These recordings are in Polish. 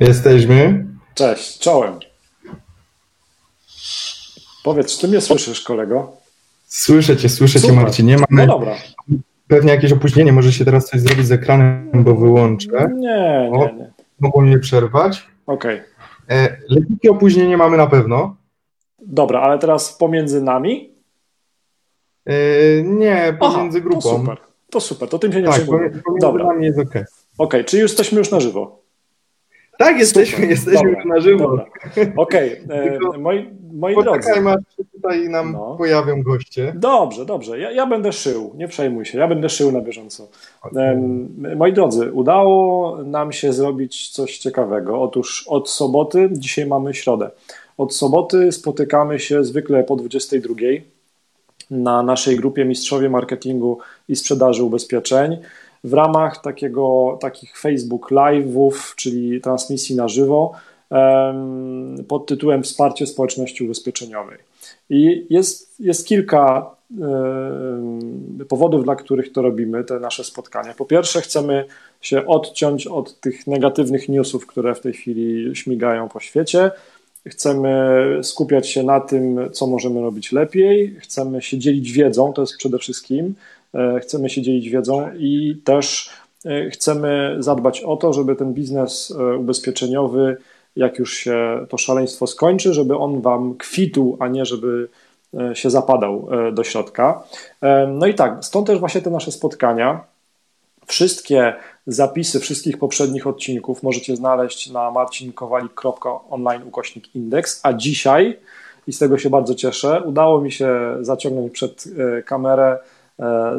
Jesteśmy. Cześć, czołem. Powiedz, czy ty mnie słyszysz, kolego? Słyszę cię, słyszę Super. cię, Marcinie. Mamy no dobra. Pewnie jakieś opóźnienie, może się teraz coś zrobić z ekranem, bo wyłączę. Nie, nie, nie. Mogą mnie przerwać. Okej. Okay. E, lekkie opóźnienie mamy na pewno. Dobra, ale teraz pomiędzy nami? E, nie, pomiędzy Aha, grupą. To super, to super, to tym się nie tak, przejmuję. Pomiędzy Dobra. nami jest ok. Okej, okay, czyli jesteśmy już na żywo. Tak, jesteśmy, Super. jesteśmy Dobra. na żywo. Okej, okay. E, moi, moi drodzy. aż tutaj nam no. pojawią goście. Dobrze, dobrze. Ja, ja, będę szył, nie przejmuj się, ja będę szył na bieżąco. Okay. Moi drodzy, udało nam się zrobić coś ciekawego. Otóż od soboty, dzisiaj mamy środę, od soboty spotykamy się zwykle po 22 na naszej grupie Mistrzowie Marketingu i Sprzedaży Ubezpieczeń w ramach takiego, takich Facebook Live'ów, czyli transmisji na żywo pod tytułem Wsparcie społeczności ubezpieczeniowej. I jest, jest kilka powodów, dla których to robimy, te nasze spotkania. Po pierwsze, chcemy się odciąć od tych negatywnych newsów, które w tej chwili śmigają po świecie. Chcemy skupiać się na tym, co możemy robić lepiej. Chcemy się dzielić wiedzą, to jest przede wszystkim. E, chcemy się dzielić wiedzą i też e, chcemy zadbać o to, żeby ten biznes e, ubezpieczeniowy, jak już się to szaleństwo skończy, żeby on wam kwitł, a nie żeby się zapadał do środka. No i tak, stąd też właśnie te nasze spotkania. Wszystkie zapisy wszystkich poprzednich odcinków możecie znaleźć na marcinkowalik.online ukośnik indeks, a dzisiaj, i z tego się bardzo cieszę, udało mi się zaciągnąć przed kamerę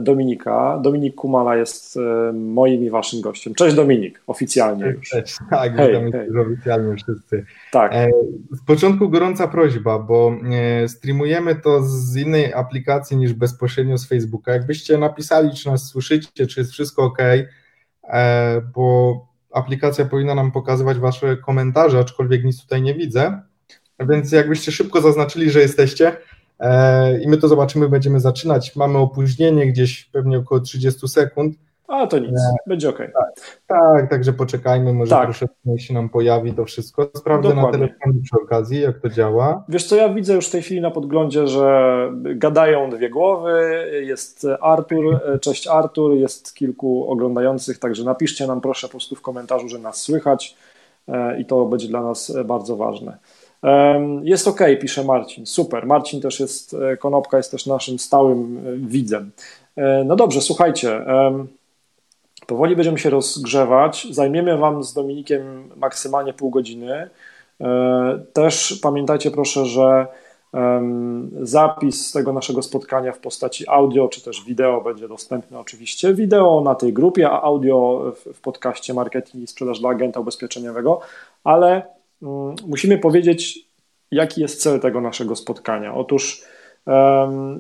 Dominika. Dominik Kumala jest e, moim i waszym gościem. Cześć Dominik, oficjalnie już. Cześć, tak, hej, hej. oficjalnie wszyscy. Tak. E, z początku gorąca prośba, bo streamujemy to z innej aplikacji niż bezpośrednio z Facebooka. Jakbyście napisali, czy nas słyszycie, czy jest wszystko ok, bo aplikacja powinna nam pokazywać wasze komentarze, aczkolwiek nic tutaj nie widzę. Więc jakbyście szybko zaznaczyli, że jesteście, E, i my to zobaczymy, będziemy zaczynać. Mamy opóźnienie gdzieś pewnie około 30 sekund. A to nic, e, będzie ok. Tak, tak, także poczekajmy, może tak. troszeczkę się nam pojawi to wszystko. Sprawdzę Dokładnie. na telefonie przy okazji, jak to działa. Wiesz co, ja widzę już w tej chwili na podglądzie, że gadają dwie głowy, jest Artur, cześć Artur, jest kilku oglądających, także napiszcie nam proszę po prostu w komentarzu, że nas słychać e, i to będzie dla nas bardzo ważne. Jest ok, pisze Marcin. Super. Marcin też jest, e, Konopka jest też naszym stałym e, widzem. E, no dobrze, słuchajcie. Powoli będziemy się rozgrzewać. Zajmiemy Wam z Dominikiem maksymalnie pół godziny. Też pamiętajcie proszę, że zapis tego naszego spotkania w postaci audio czy też wideo będzie dostępny oczywiście. Wideo na tej grupie, a audio w podcaście Marketing i Sprzedaż dla Agenta Ubezpieczeniowego, ale musimy powiedzieć, jaki jest cel tego naszego spotkania. Otóż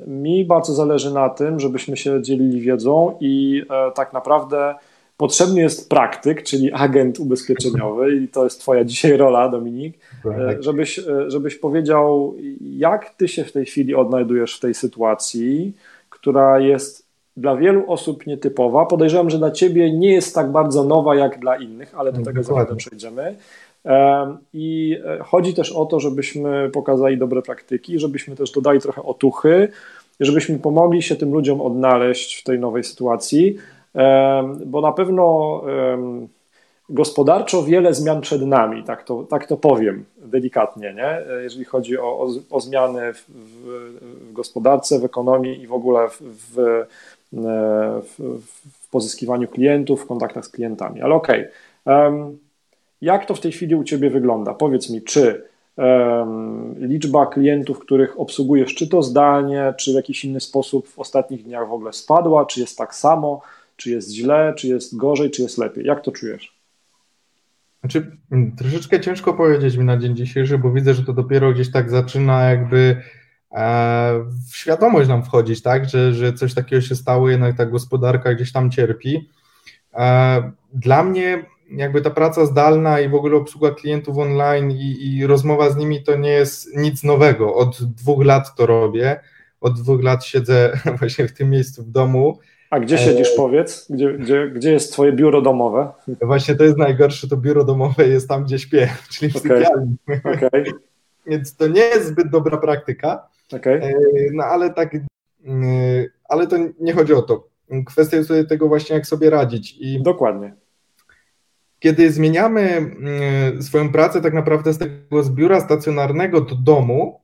mi bardzo zależy na tym, żebyśmy się dzielili wiedzą i e, tak naprawdę potrzebny jest praktyk, czyli agent ubezpieczeniowy i to jest twoja dzisiaj rola, Dominik, e, tak. żebyś, e, żebyś powiedział, jak ty się w tej chwili odnajdujesz w tej sytuacji, która jest dla wielu osób nietypowa. Podejrzewam, że dla ciebie nie jest tak bardzo nowa jak dla innych, ale do tego zaraz przejdziemy. I e, chodzi też o to, żebyśmy pokazali dobre praktyki, żebyśmy też dodali trochę otuchy, żebyśmy pomogli się tym ludziom odnaleźć w tej nowej sytuacji, bo na pewno gospodarczo wiele zmian przed nami, tak to, tak to powiem delikatnie, nie? jeżeli chodzi o, o, o zmiany w, w, w, gospodarce, w ekonomii i w ogóle w, w, pozyskiwaniu klientów, w kontaktach z klientami. Ale okej. Okay. Jak to w tej chwili u Ciebie wygląda? Powiedz mi, czy um, liczba klientów, których obsługujesz, czy to zdalnie, czy w jakiś inny sposób w ostatnich dniach w ogóle spadła, czy jest tak samo, czy jest źle, czy jest gorzej, czy jest lepiej? Jak to czujesz? Znaczy, mm, troszeczkę ciężko powiedzieć mi na dzień dzisiejszy, bo widzę, że to dopiero gdzieś tak zaczyna jakby e, w świadomość nam wchodzić, tak, że, że coś takiego się stało, jednak ta gospodarka gdzieś tam cierpi. E, dla mnie jakby ta praca zdalna i w ogóle obsługa klientów online i, i, rozmowa z nimi to nie jest nic nowego. Od dwóch lat to robię. Od dwóch lat siedzę właśnie w tym miejscu w domu. A gdzie siedzisz, powiedz? Gdzie, gdzie, gdzie jest twoje biuro domowe? Właśnie to jest najgorsze, to biuro domowe jest tam, gdzie śpię, czyli w okay. sypialni. Okay. Więc to nie jest zbyt dobra praktyka, okay. no ale tak, ale to nie chodzi o to. Kwestia jest tutaj tego właśnie, jak sobie radzić. I Dokładnie. Kiedy zmieniamy swoją pracę tak naprawdę z tego z biura stacjonarnego do domu,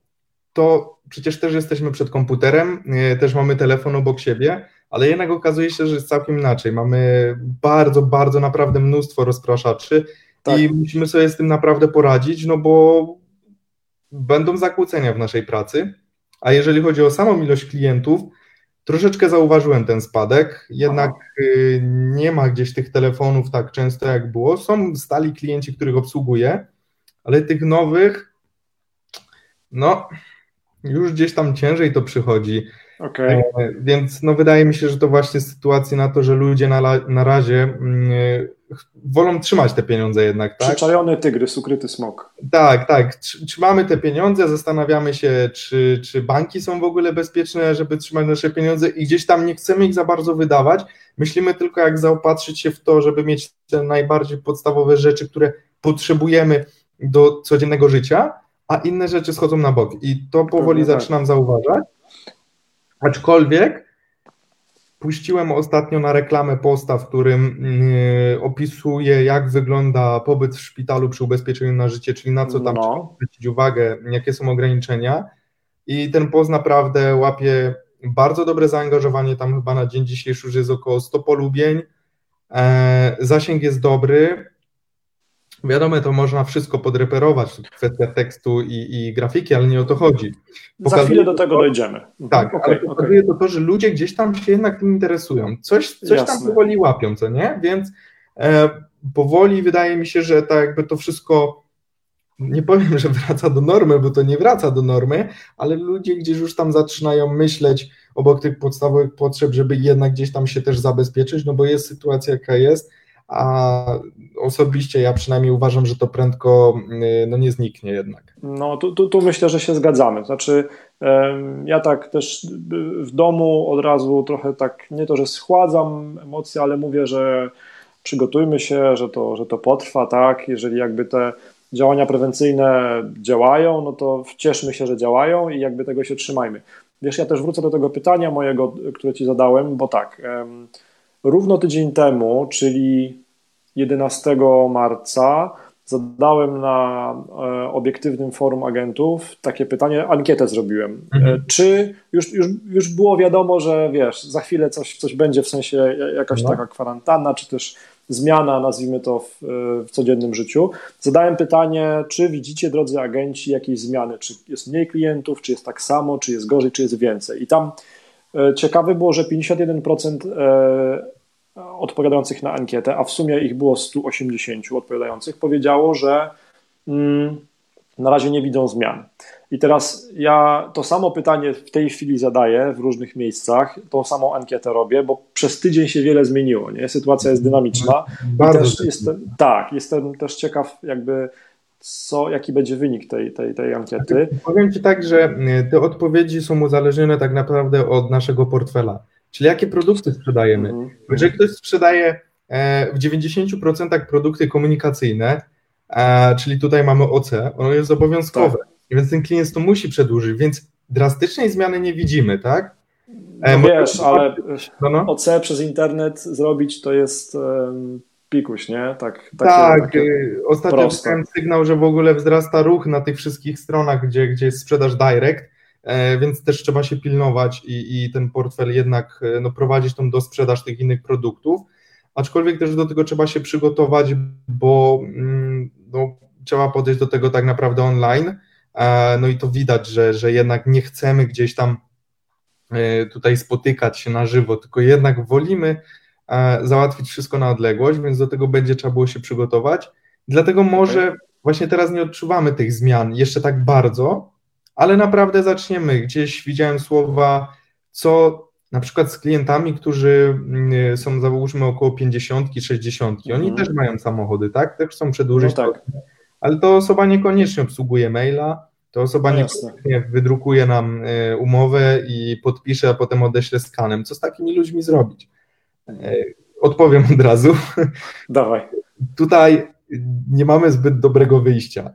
to przecież też jesteśmy przed komputerem, też mamy telefon obok siebie, ale jednak okazuje się, że jest całkiem inaczej. Mamy bardzo, bardzo naprawdę mnóstwo rozpraszaczy tak. i musimy sobie z tym naprawdę poradzić, no bo będą zakłócenia w naszej pracy. A jeżeli chodzi o samą ilość klientów, troszeczkę zauważyłem ten spadek, jednak. Y, nie ma gdzieś tych telefonów tak często jak było. Są stali klienci, których obsługuję, ale tych nowych, no, już gdzieś tam ciężej to przychodzi. Okay. E, więc no, wydaje mi się, że to właśnie sytuacja na to, że ludzie na, na razie mm, wolą trzymać te pieniądze jednak. Tak? Przyczajony tygrys, ukryty smok. Tak, tak. Trzymamy te pieniądze, zastanawiamy się, czy, czy banki są w ogóle bezpieczne, żeby trzymać nasze pieniądze i gdzieś tam nie chcemy ich za bardzo wydawać. Myślimy tylko, jak zaopatrzyć się w to, żeby mieć te najbardziej podstawowe rzeczy, które potrzebujemy do codziennego życia, a inne rzeczy schodzą na bok. I to powoli tak. zaczynam zauważać. Aczkolwiek puściłem ostatnio na reklamę posta, w którym yy, opisuje, jak wygląda pobyt w szpitalu przy ubezpieczeniu na życie, czyli na co tam no. trzeba zwrócić uwagę, jakie są ograniczenia. I ten post naprawdę łapie bardzo dobre zaangażowanie. Tam chyba na dzień dzisiejszy już jest około 100 polubień. E, zasięg jest dobry. Wiadomo, to można wszystko podreperować, kwestia tekstu i, i grafiki, ale nie o to chodzi. Pokazuje Za chwilę do tego to, dojdziemy. Tak, okay, ale pokazuje okay. to to, że ludzie gdzieś tam się jednak tym interesują. Coś, coś tam powoli łapią, co nie? Więc e, powoli wydaje mi się, że tak jakby to wszystko nie powiem, że wraca do normy, bo to nie wraca do normy, ale ludzie gdzieś już tam zaczynają myśleć obok tych podstawowych potrzeb, żeby jednak gdzieś tam się też zabezpieczyć, no bo jest sytuacja jaka jest a osobiście ja przynajmniej uważam, że to prędko y, no, nie zniknie jednak. No tu, tu, tu myślę, że się zgadzamy. Znaczy ja tak też w domu od razu trochę tak, nie to, że schładzam emocje, ale mówię, że przygotujmy się, że to, że to potrwa, tak, jeżeli jakby te działania prewencyjne działają, no to cieszmy się, że działają i jakby tego się trzymajmy. Wiesz, ja też wrócę do tego pytania mojego, które Ci zadałem, bo tak, równo tydzień temu, czyli 11 marca zadałem na e, obiektywnym forum agentów takie pytanie, ankietę zrobiłem. E, mhm. Czy już, już, już było wiadomo, że wiesz, za chwilę coś, coś będzie, w sensie jakaś no. taka kwarantanna, czy też zmiana, nazwijmy to w, e, w, codziennym życiu. Zadałem pytanie, czy widzicie, drodzy agenci, jakieś zmiany? Czy jest mniej klientów, czy jest tak samo, czy jest gorzej, czy jest więcej? I tam ciekawe było, że 51% odpowiadających na ankietę, a w sumie ich było 180 odpowiadających, powiedziało, że mm, na razie nie widzą zmian. I teraz ja to samo pytanie w tej chwili zadaję w różnych miejscach, tą samą ankietę robię, bo przez tydzień się wiele zmieniło, nie? Sytuacja jest dynamiczna. Bardzo jestem, tak, jestem też ciekaw jakby co, jaki będzie wynik tej, tej, tej ankiety. Powiem Ci tak, że te odpowiedzi są uzależnione tak naprawdę od naszego portfela. Czyli jakie produkty sprzedajemy. Mhm. Jeżeli ktoś sprzedaje e, w 90% produkty komunikacyjne, e, czyli tutaj mamy OC, ono jest obowiązkowe, tak. więc ten klient to musi przedłużyć, więc drastycznej zmiany nie widzimy, tak? E, no wiesz, ale no, no. OC przez internet zrobić to jest pikuś, nie? Tak, tak takie ostatnio dostałem sygnał, że w ogóle wzrasta ruch na tych wszystkich stronach, gdzie, gdzie jest sprzedaż direct, więc też trzeba się pilnować i, i ten portfel jednak e, no, prowadzić tą do sprzedaż tych innych produktów, aczkolwiek też do tego trzeba się przygotować, bo mm, no, trzeba podejść do tego tak naprawdę online, e, no i to widać, że, że jednak nie chcemy gdzieś tam tutaj spotykać się na żywo, tylko jednak wolimy załatwić wszystko na odległość, więc do tego będzie trzeba było się przygotować. Dlatego może właśnie teraz nie odczuwamy tych zmian jeszcze tak bardzo, ale naprawdę zaczniemy. Gdzieś widziałem słowa, co na przykład z klientami, którzy mm, są załóżmy około 50, 60, oni mhm. też mają samochody, tak? Też chcą przedłużyć. No tak. ale to osoba niekoniecznie obsługuje maila, to osoba no niekoniecznie wydrukuje nam e, umowę i podpisze, a potem odeśle skanem. Co z takimi ludźmi zrobić? Odpowiem od razu. Dawaj. Tutaj nie mamy zbyt dobrego wyjścia.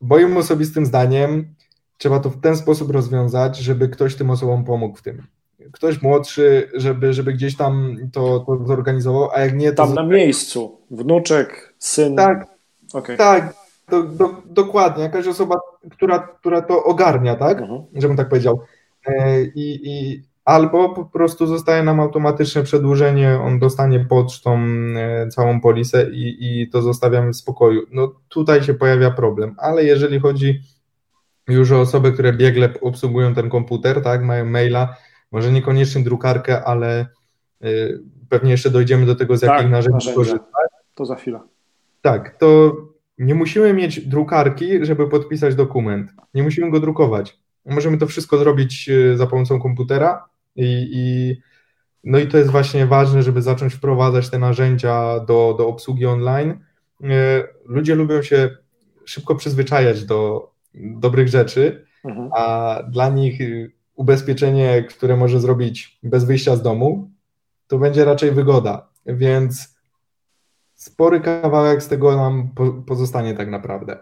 Moim osobistym zdaniem trzeba to w ten sposób rozwiązać, żeby ktoś tym osobom pomógł w tym. Ktoś młodszy, żeby, żeby gdzieś tam to, to zorganizował, a jak nie to. Tam na miejscu. Wnuczek, syn. Tak. Okay. Tak, do, do, dokładnie. Jakaś osoba, która, która to ogarnia, tak? Mhm. Żebym tak powiedział. E, I, i albo po prostu zostaje nam automatyczne przedłużenie, on dostanie pocztą e, całą polisę i, i to zostawiamy w spokoju. No tutaj się pojawia problem, ale jeżeli chodzi już o osoby, które biegle obsługują ten komputer, tak, mają maila, może niekoniecznie drukarkę, ale y, pewnie jeszcze dojdziemy do tego, z jakich tak, narzędzi korzystać. To za chwilę. Tak, to nie musimy mieć drukarki, żeby podpisać dokument. Nie musimy go drukować. Możemy to wszystko zrobić y, za pomocą komputera i, i no i to jest właśnie ważne, żeby zacząć wprowadzać te narzędzia do, do obsługi online. Y, ludzie lubią się szybko przyzwyczajać do dobrych rzeczy, mhm. a dla nich ubezpieczenie, które może zrobić bez wyjścia z domu, to będzie raczej wygoda. Więc spory kawałek z tego nam pozostanie tak naprawdę.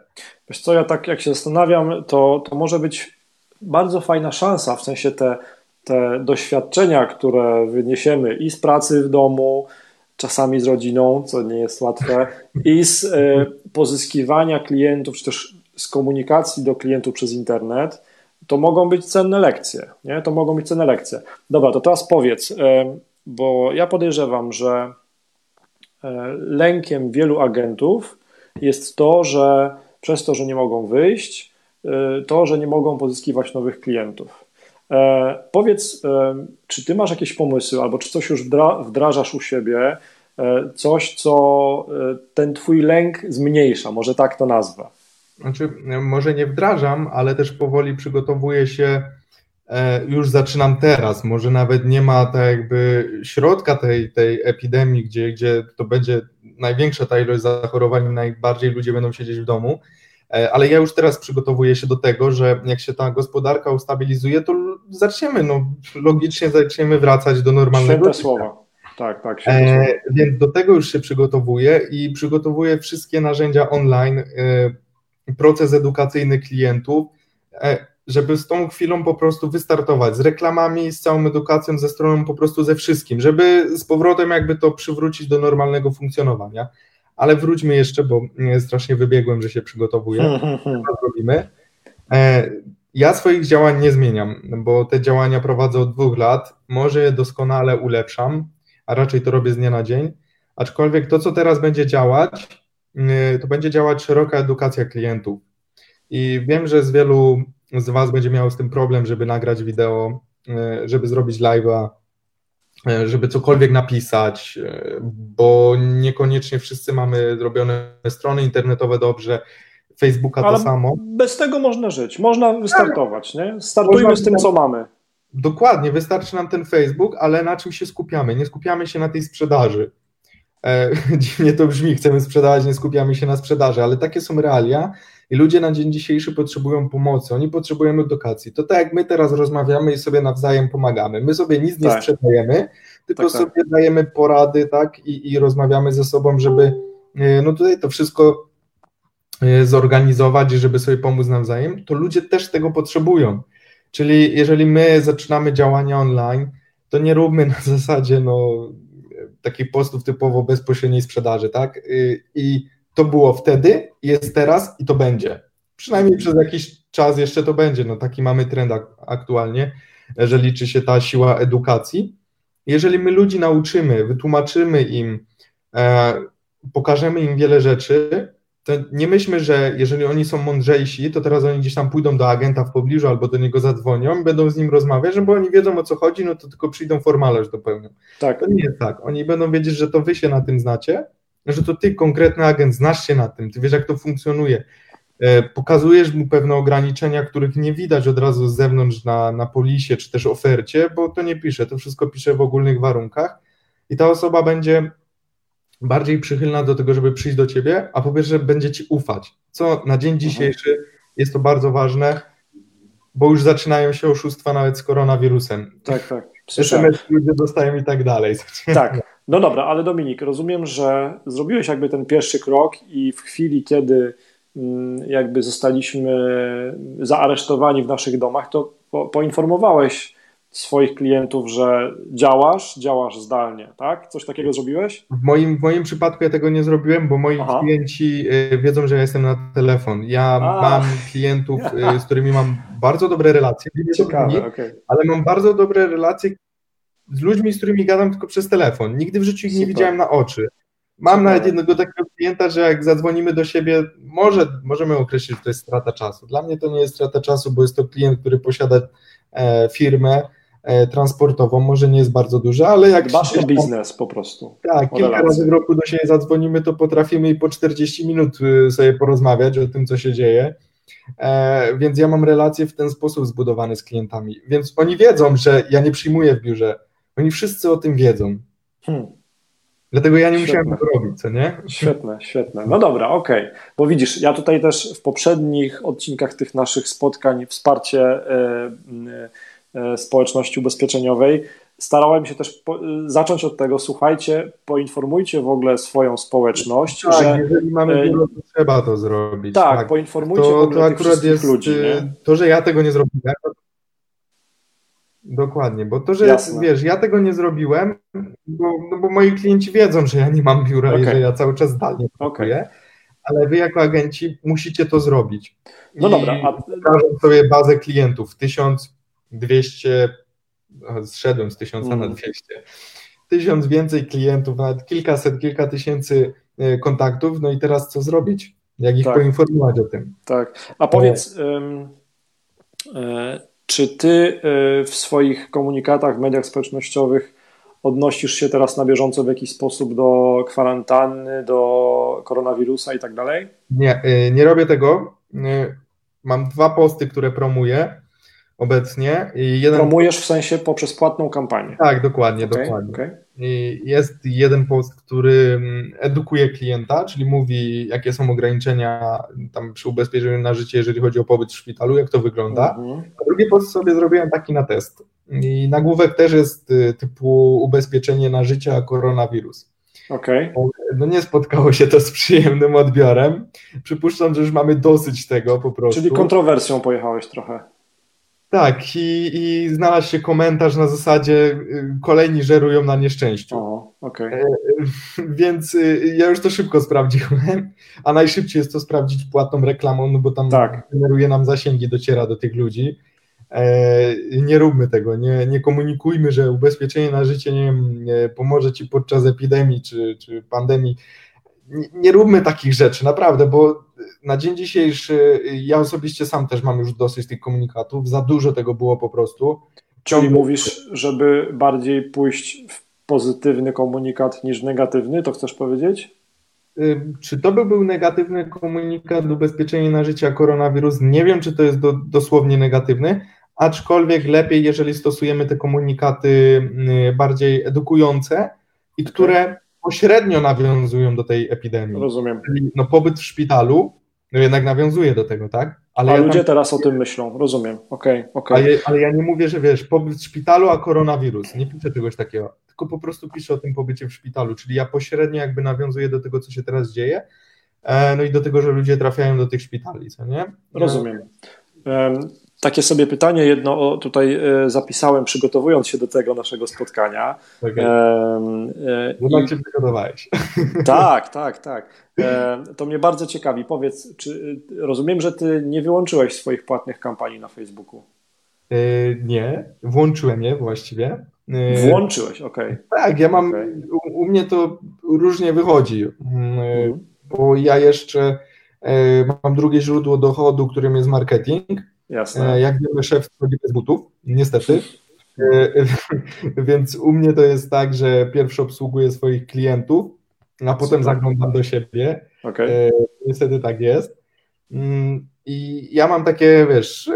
Wiesz co, ja tak jak się zastanawiam, to, to może być bardzo fajna szansa, w sensie te, te doświadczenia, które wyniesiemy i z pracy w domu, czasami z rodziną, co nie jest łatwe, i z y, pozyskiwania klientów, czy też z komunikacji do klientów przez internet, to mogą być cenne lekcje. Nie? To mogą być cenne lekcje. Dobra, to teraz powiedz, e, bo ja podejrzewam, że e, lękiem wielu agentów jest to, że przez to, że nie mogą wyjść, e, to, że nie mogą pozyskiwać nowych klientów. Powiedz, czy ty masz jakieś pomysły, albo czy coś już wdrażasz u siebie, coś, co ten twój lęk zmniejsza, może tak to nazwę? znaczy może nie wdrażam, ale też powoli przygotowuję się, e, już zaczynam teraz, może nawet nie ma tak jakby środka tej, tej epidemii, gdzie, gdzie to będzie największa ta ilość zachorowań, najbardziej ludzie będą siedzieć w domu, e, ale ja już teraz przygotowuję się do tego, że jak się ta gospodarka ustabilizuje, to zaczniemy, no logicznie zaczniemy wracać do normalnego Święte słowa. Tak, tak. E, więc do tego już się przygotowuję i przygotowuję wszystkie narzędzia online, e, proces edukacyjny klientów, e, żeby z tą chwilą po prostu wystartować, z reklamami, z całą edukacją, ze stroną po prostu ze wszystkim, żeby z powrotem jakby to przywrócić do normalnego funkcjonowania. Ale wróćmy jeszcze, bo strasznie wybiegłem, że się przygotowuję. Hmm, hmm, hmm. robimy. E, ja swoich działań nie zmieniam, bo te działania prowadzę od dwóch lat. Może je doskonale ulepszam, a raczej to robię z dnia na dzień. Aczkolwiek to, co teraz będzie działać, Y, to będzie działać szeroka edukacja klientów. I wiem, że z wielu z Was będzie miało z tym problem, żeby nagrać wideo, y, żeby zrobić live'a, żeby cokolwiek napisać, bo niekoniecznie wszyscy mamy zrobione strony internetowe dobrze, Facebooka Ale to samo. Bez tego można żyć, można wystartować, nie? Startujmy można z tym, co mamy. Dokładnie, wystarczy nam ten Facebook, ale na czym się skupiamy? Nie skupiamy się na tej sprzedaży. E, dziwnie to brzmi, chcemy sprzedawać, nie skupiamy się na sprzedaży, ale takie są realia i ludzie na dzień dzisiejszy potrzebują pomocy, oni potrzebują edukacji. To tak jak my teraz rozmawiamy i sobie nawzajem pomagamy. My sobie nic nie tak. sprzedajemy, tylko tak, tak. sobie dajemy porady, tak, i, i rozmawiamy ze sobą, żeby e, no tutaj to wszystko e, zorganizować i żeby sobie pomóc nawzajem, to ludzie też tego potrzebują. Czyli jeżeli my zaczynamy działania online, to nie róbmy na zasadzie, no takich postów typowo bezpośredniej sprzedaży, tak? Y, I to było wtedy, jest teraz i to będzie. Przynajmniej przez jakiś czas jeszcze to będzie. No taki mamy trend aktualnie, że liczy się ta siła edukacji. Jeżeli my ludzi nauczymy, wytłumaczymy im, e, pokażemy im wiele rzeczy, to nie myślmy, że jeżeli oni są mądrzejsi, to teraz oni gdzieś tam pójdą do agenta w pobliżu albo do niego zadzwonią i będą z nim rozmawiać, że bo oni wiedzą o co chodzi, no to tylko przyjdą formalność dopełnią. Tak. To nie jest tak. Oni będą wiedzieć, że to wy się na tym znacie, że to ty, konkretny agent, znasz się na tym, ty wiesz jak to funkcjonuje. E, pokazujesz mu pewne ograniczenia, których nie widać od razu z zewnątrz na, na polisie czy też ofercie, bo to nie pisze, to wszystko pisze w ogólnych warunkach i ta osoba będzie bardziej przychylna do tego, żeby przyjść do ciebie, a po pierwsze będzie ci ufać, co na dzień dzisiejszy jest to bardzo ważne, bo już zaczynają się oszustwa nawet z koronawirusem. Tak, tak. SMS ludzie dostają i tak dalej. Tak, no dobra, ale Dominik, rozumiem, że zrobiłeś jakby ten pierwszy krok i w chwili, kiedy mm, jakby zostaliśmy zaaresztowani w naszych domach, to po, poinformowałeś swoich klientów, że działasz, działasz zdalnie, tak? Coś takiego zrobiłeś? W moim, w moim przypadku ja tego nie zrobiłem, bo moi Aha. klienci y, wiedzą, że ja jestem na telefon. Ja A. mam klientów, y, z którymi mam bardzo dobre relacje, Ciekawe, okay. ale mam bardzo dobre relacje z ludźmi, z którymi gadam tylko przez telefon. Nigdy w życiu ich nie widziałem na oczy. Mam Super. nawet jednego takiego klienta, że jak zadzwonimy do siebie, może możemy określić, że to jest strata czasu. Dla mnie to nie jest strata czasu, bo jest to klient, który posiada e, firmę, E, transportową, może nie jest bardzo duża, ale jak... Dbasz o biznes po prostu. Tak, kilka relacje. razy w roku do siebie zadzwonimy, to potrafimy i po 40 minut y, sobie porozmawiać o tym, co się dzieje. E, więc ja mam relacje w ten sposób zbudowane z klientami. Więc oni wiedzą, że ja nie przyjmuję w biurze. Oni wszyscy o tym wiedzą. Hmm. Dlatego ja nie świetne. musiałem tego robić, co nie? Świetne, świetne. No dobra, okej. Okay. Bo widzisz, ja tutaj też w poprzednich odcinkach tych naszych spotkań wsparcie. Yy, yy, E, społeczności ubezpieczeniowej. Starałem się też po, zacząć od tego, słuchajcie, poinformujcie w ogóle swoją społeczność, tak, że jeżeli mamy e, biuro, to trzeba to zrobić. Tak, tak. poinformujcie to, w ogóle to akurat jest ludzi. Nie? To, że ja tego nie zrobiłem, Dokładnie, bo to, że Jasne. wiesz, ja tego nie zrobiłem, bo, no bo moi klienci wiedzą, że ja nie mam biura okay. i że ja cały czas zdalnie pracuję, okay. ale wy jako agenci musicie to zrobić. No I dobra. A... sobie bazę klientów, tysiąc 200, zszedłem z 1000 mm. na 200, tysiąc więcej klientów, nawet kilkaset, kilka tysięcy e, kontaktów, no i teraz co zrobić? Jak ich tak. poinformować o tym? Tak, a powiedz, e, czy ty e, w swoich komunikatach w mediach społecznościowych odnosisz się teraz na bieżąco w jakiś sposób do kwarantanny, do koronawirusa i tak dalej? Nie, nie robię tego. Mam dwa posty, które promuję obecnie. I jeden... Promujesz w sensie poprzez płatną kampanię. Tak, dokładnie, okay, dokładnie. Okay. I jest jeden post, który mm, edukuje klienta, czyli mówi, jakie są ograniczenia tam przy ubezpieczeniu na życie, jeżeli chodzi o pobyt w szpitalu, jak to wygląda. Mhm. A drugi post sobie zrobiłem taki na test. I nagłówek też jest y, typu ubezpieczenie na życie, a koronawirus. Okay. No nie spotkało się to z przyjemnym odbiorem. Przypuszczam, że już mamy dosyć tego po prostu. Czyli kontrowersją pojechałeś trochę. Tak, i, i znalazł się komentarz na zasadzie y, kolejni żerują na nieszczęściu. O, okay. E, więc y, ja już to szybko sprawdziłem, a najszybciej jest to sprawdzić płatną reklamą, no bo tam tak. generuje nam zasięgi, dociera do tych ludzi. E, nie róbmy tego, nie, nie komunikujmy, że ubezpieczenie na życie nie, wiem, pomoże ci podczas epidemii czy, czy pandemii. Nie, nie róbmy takich rzeczy, naprawdę, bo na dzień dzisiejszy ja osobiście sam też mam już dosyć tych komunikatów, za dużo tego było po prostu. Czyli mówisz, żeby bardziej pójść w pozytywny komunikat niż negatywny, to chcesz powiedzieć? Czy to by był negatywny komunikat ubezpieczenie na życie koronawirus? Nie wiem, czy to jest do, dosłownie negatywny, aczkolwiek lepiej, jeżeli stosujemy te komunikaty bardziej edukujące i które pośrednio nawiązują do tej epidemii. Rozumiem. Czyli no, pobyt w szpitalu no jednak nawiązuje do tego, tak? Ale a ja ludzie tam... teraz o tym myślą, rozumiem, okej, okay, okej. Okay. Ale, ale, ja nie mówię, że wiesz, pobyt w szpitalu, a koronawirus, nie piszę czegoś takiego, tylko po prostu piszę o tym pobycie w szpitalu, czyli ja pośrednio jakby nawiązuję do tego, co się teraz dzieje, e, no i do tego, że ludzie trafiają do tych szpitali, co nie? Rozumiem. Takie sobie pytanie jedno tutaj e, zapisałem, przygotowując się do tego naszego spotkania. Okay. E, Bo tak się przygotowałeś. Tak, tak, tak. E, to mnie bardzo ciekawi. Powiedz, czy rozumiem, że ty nie wyłączyłeś swoich płatnych kampanii na Facebooku? E, nie, włączyłem je właściwie. E, Włączyłeś, okej. Okay. Tak, ja mam, okay. u, u, mnie to różnie wychodzi, mm, mhm. bo ja jeszcze mam drugie źródło dochodu, którym jest marketing Jasne. E, jak wiemy, szef chodzi bez butów, niestety. E, więc u mnie to jest tak, że pierwszy obsługuję swoich klientów, a potem Super. zaglądam do siebie. Okay. E, niestety tak jest. Mm, I ja mam takie, wiesz,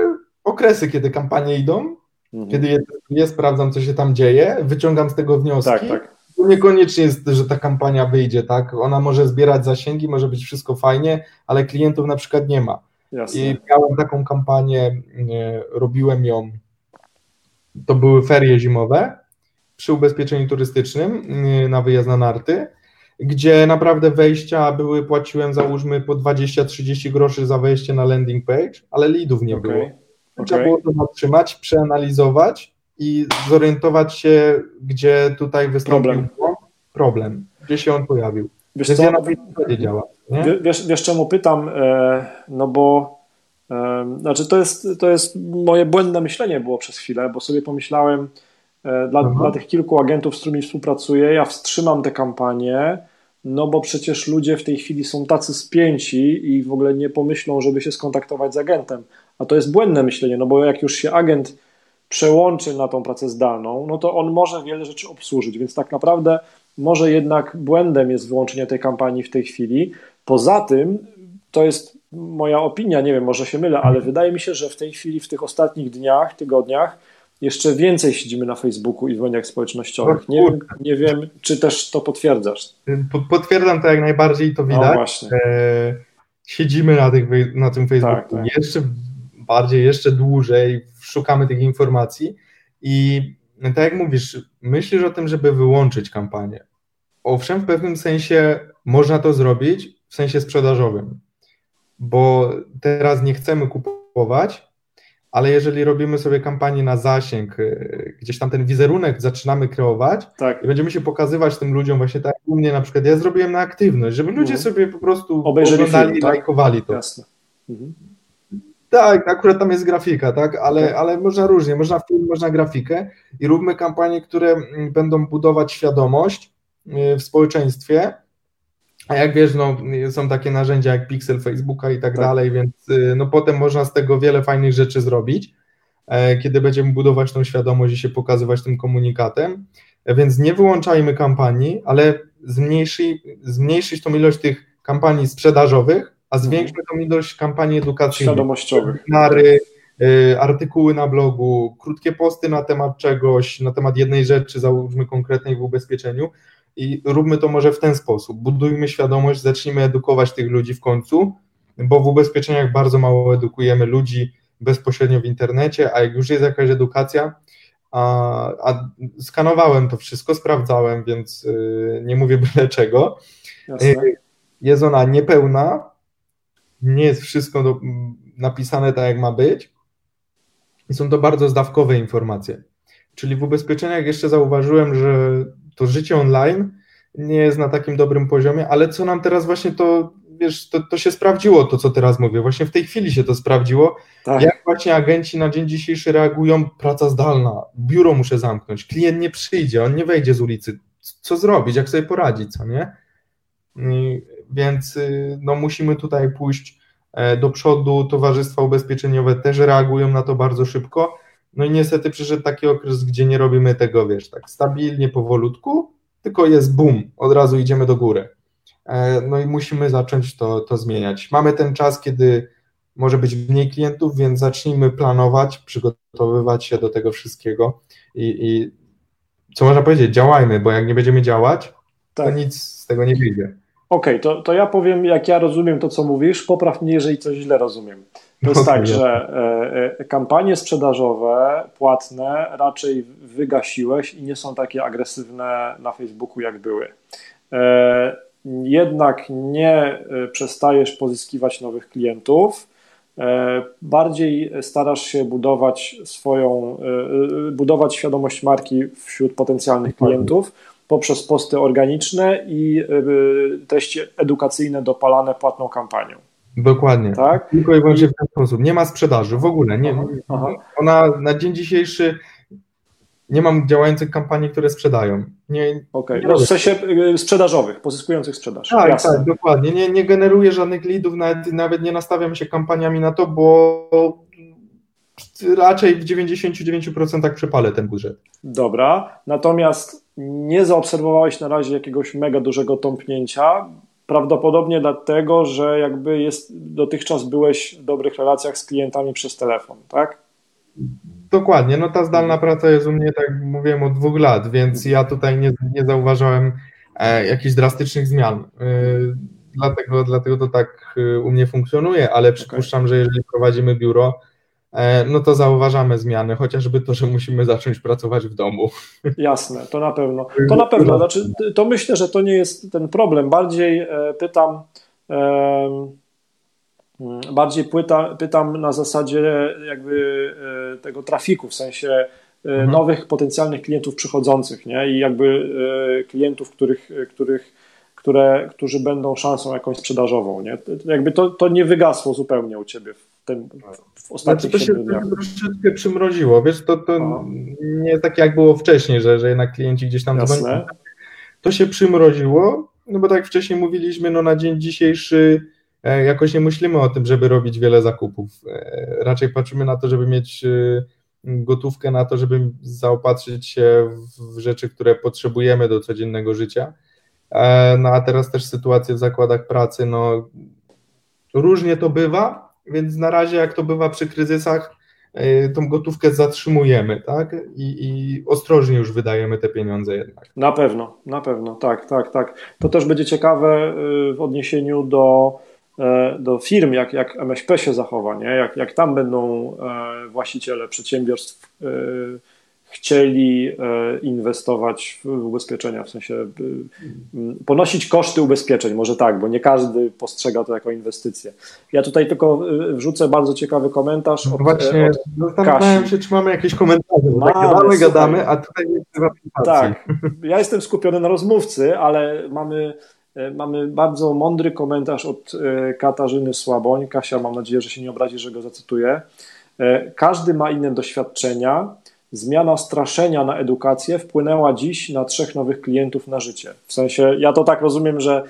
okresy, kiedy kampanie idą, mhm. kiedy je, je sprawdzam, co się tam dzieje, wyciągam z tego wnioski. Tak, tak. To niekoniecznie jest, że ta kampania wyjdzie, tak? Ona może zbierać zasięgi, może być wszystko fajnie, ale klientów na przykład nie ma. Jasne. I miałem taką kampanię, robiłem ją, to były ferie zimowe przy ubezpieczeniu turystycznym y, na wyjazd na narty, gdzie naprawdę wejścia były, płaciłem załóżmy po 20-30 groszy za wejście na landing page, ale leadów nie okay. było. Trzeba okay. było to zatrzymać, przeanalizować i zorientować się, gdzie tutaj wystąpił problem, problem gdzie się on pojawił. Wiesz, co, nie działa, Wiesz, wiesz czemu pytam? E, no bo e, znaczy to jest, to jest moje błędne myślenie było przez chwilę, bo sobie pomyślałem, e, dla, dla tych kilku agentów, z którymi współpracuję, ja wstrzymam te kampanie, no bo przecież ludzie w tej chwili są tacy spięci i w ogóle nie pomyślą, żeby się skontaktować z agentem. A to jest błędne myślenie, no bo jak już się agent przełączy na tą pracę zdalną, no to on może wiele rzeczy obsłużyć, więc tak naprawdę może jednak błędem jest wyłączenie tej kampanii w tej chwili. Poza tym, to jest moja opinia, nie wiem, może się mylę, ale wydaje mi się, że w tej chwili, w tych ostatnich dniach, tygodniach, jeszcze więcej siedzimy na Facebooku i w mediach społecznościowych. Nie wiem, nie wiem, czy też to potwierdzasz. Potwierdzam to jak najbardziej, to widać. No właśnie. E, siedzimy na, tych, na tym Facebooku tak, tak. jeszcze bardziej, jeszcze dłużej, szukamy tych informacji i tak jak mówisz, myślisz o tym, żeby wyłączyć kampanię. Owszem, w pewnym sensie można to zrobić w sensie sprzedażowym, bo teraz nie chcemy kupować, ale jeżeli robimy sobie kampanię na zasięg, y, gdzieś tam ten wizerunek zaczynamy kreować tak. i będziemy się pokazywać tym ludziom właśnie tak u mnie na przykład, ja zrobiłem na aktywność, żeby ludzie mhm. sobie po prostu Obejrzeli oglądali film, tak? lajkowali to. Jasne. Mhm. Tak, akurat tam jest grafika, tak, ale, okay. ale można różnie, można film, można grafikę i róbmy kampanie, które mm, będą budować świadomość y, w społeczeństwie, a jak wiesz, no, są takie narzędzia jak Pixel Facebooka i tak, tak, dalej, więc y, no, potem można z tego wiele fajnych rzeczy zrobić, e, kiedy będziemy budować tą świadomość i się pokazywać tym komunikatem. E, więc nie wyłączajmy kampanii, ale zmniejszy, zmniejszyć tą ilość tych kampanii sprzedażowych, a mhm. zwiększmy tą ilość kampanii edukacyjnych. Świadomościowych. Webinary, y, artykuły na blogu, krótkie posty na temat czegoś, na temat jednej rzeczy, załóżmy konkretnej w ubezpieczeniu i róbmy to może w ten sposób. Budujmy świadomość, zacznijmy edukować tych ludzi w końcu, bo w ubezpieczeniach bardzo mało edukujemy ludzi bezpośrednio w internecie, a jak już jest jakaś edukacja, a, a skanowałem to wszystko, sprawdzałem, więc y, nie mówię byle czego. Jasne. Y, jest ona niepełna, nie jest wszystko do, napisane tak, jak ma być. I są to bardzo zdawkowe informacje. Czyli w ubezpieczeniach jeszcze zauważyłem, że to życie online nie jest na takim dobrym poziomie, ale co nam teraz właśnie to, wiesz, to, to się sprawdziło, to co teraz mówię, właśnie w tej chwili się to sprawdziło, tak. jak właśnie agenci na dzień dzisiejszy reagują, praca zdalna, biuro muszę zamknąć, klient nie przyjdzie, on nie wejdzie z ulicy, co zrobić, jak sobie poradzić, co nie? Więc y, no, musimy tutaj pójść e, do przodu. Towarzystwa ubezpieczeniowe też reagują na to bardzo szybko. No i niestety przyszedł taki okres, gdzie nie robimy tego, wiesz, tak stabilnie, powolutku, tylko jest boom, od razu idziemy do góry. E, no i musimy zacząć to, to zmieniać. Mamy ten czas, kiedy może być mniej klientów, więc zacznijmy planować, przygotowywać się do tego wszystkiego i, i co można powiedzieć, działajmy, bo jak nie będziemy działać, tak. to nic z tego nie wyjdzie. Okej, okay, to, to ja powiem, jak ja rozumiem to, co mówisz, popraw mnie, jeżeli coś źle rozumiem. To jest okay, tak, że e, e, kampanie sprzedażowe, płatne raczej wygasiłeś i nie są takie agresywne na Facebooku, jak były. E, jednak nie przestajesz pozyskiwać nowych klientów, bardziej starasz się budować swoją, budować świadomość marki wśród potencjalnych klientów poprzez posty organiczne i treści edukacyjne dopalane płatną kampanią. Dokładnie. Tak? Tylko i wyłącznie w ten sposób. Nie ma sprzedaży w ogóle. Nie, Aha. Ona na dzień dzisiejszy nie mam działających kampanii, które sprzedają. Nie, okay. no, w sensie y, sprzedażowych, pozyskujących sprzedaż. Tak, Jasne. tak, dokładnie. Nie, nie generuję żadnych leadów, nawet, nawet nie nastawiam się kampaniami na to, bo raczej w 99% przepalę ten budżet. Dobra, natomiast nie zaobserwowałeś na razie jakiegoś mega dużego tąpnięcia, prawdopodobnie dlatego, że jakby jest, dotychczas byłeś w dobrych relacjach z klientami przez telefon, tak? Dokładnie, no ta zdalna praca jest u mnie, tak mówiłem, od dwóch lat, więc ja tutaj nie, nie zauważyłem e, jakichś drastycznych zmian. E, dlatego, dlatego to tak e, u mnie funkcjonuje, ale przypuszczam, okay. że jeżeli prowadzimy biuro, no to zauważamy zmiany, chociażby to, że musimy zacząć pracować w domu. Jasne, to na pewno. To na pewno, znaczy, to myślę, że to nie jest ten problem. Bardziej e, pytam, bardziej pytam, pytam na zasadzie jakby e, tego trafiku, w sensie mhm. nowych potencjalnych klientów przychodzących, nie? I jakby klientów, których, których które, którzy będą szansą jakąś sprzedażową. Nie? Jakby to, to nie wygasło zupełnie u ciebie w, tym, w ostatnich znaczy, to się dniach. troszeczkę przymroziło. Wiesz, to, to nie tak jak było wcześniej, że, że jednak klienci gdzieś tam dzwonią. To się przymroziło, no bo tak jak wcześniej mówiliśmy, no na dzień dzisiejszy e, jakoś nie myślimy o tym, żeby robić wiele zakupów. E, raczej patrzymy na to, żeby mieć e, gotówkę na to, żeby zaopatrzyć się w rzeczy, które potrzebujemy do codziennego życia. E, no a teraz też sytuacja w zakładach pracy, no różnie to bywa, więc na razie jak to bywa przy kryzysach, e, tą gotówkę zatrzymujemy, tak? I, I, ostrożnie już wydajemy te pieniądze jednak. Na pewno, na pewno, tak, tak, tak. To też będzie ciekawe y, w odniesieniu do, e, do firm, jak, jak MŚP się zachowa, nie? Jak, jak tam będą właściciele przedsiębiorstw chcieli e, inwestować w ubezpieczenia, w sensie e, ponosić koszty ubezpieczeń, może tak, bo nie każdy postrzega to jako inwestycję. Ja tutaj tylko e, wrzucę bardzo ciekawy komentarz od Właśnie, zastanawiałem się, czy mamy jakieś komentarze, mamy, gadamy, gadamy, a tutaj jest Tak, ja jestem skupiony na rozmówcy, ale mamy Mamy bardzo mądry komentarz od Katarzyny Słaboń. Kasia, mam nadzieję, że się nie obrazi, że go zacytuję. Każdy ma inne doświadczenia, Zmiana straszenia na edukację wpłynęła dziś na trzech nowych klientów na życie. W sensie, ja to tak rozumiem, że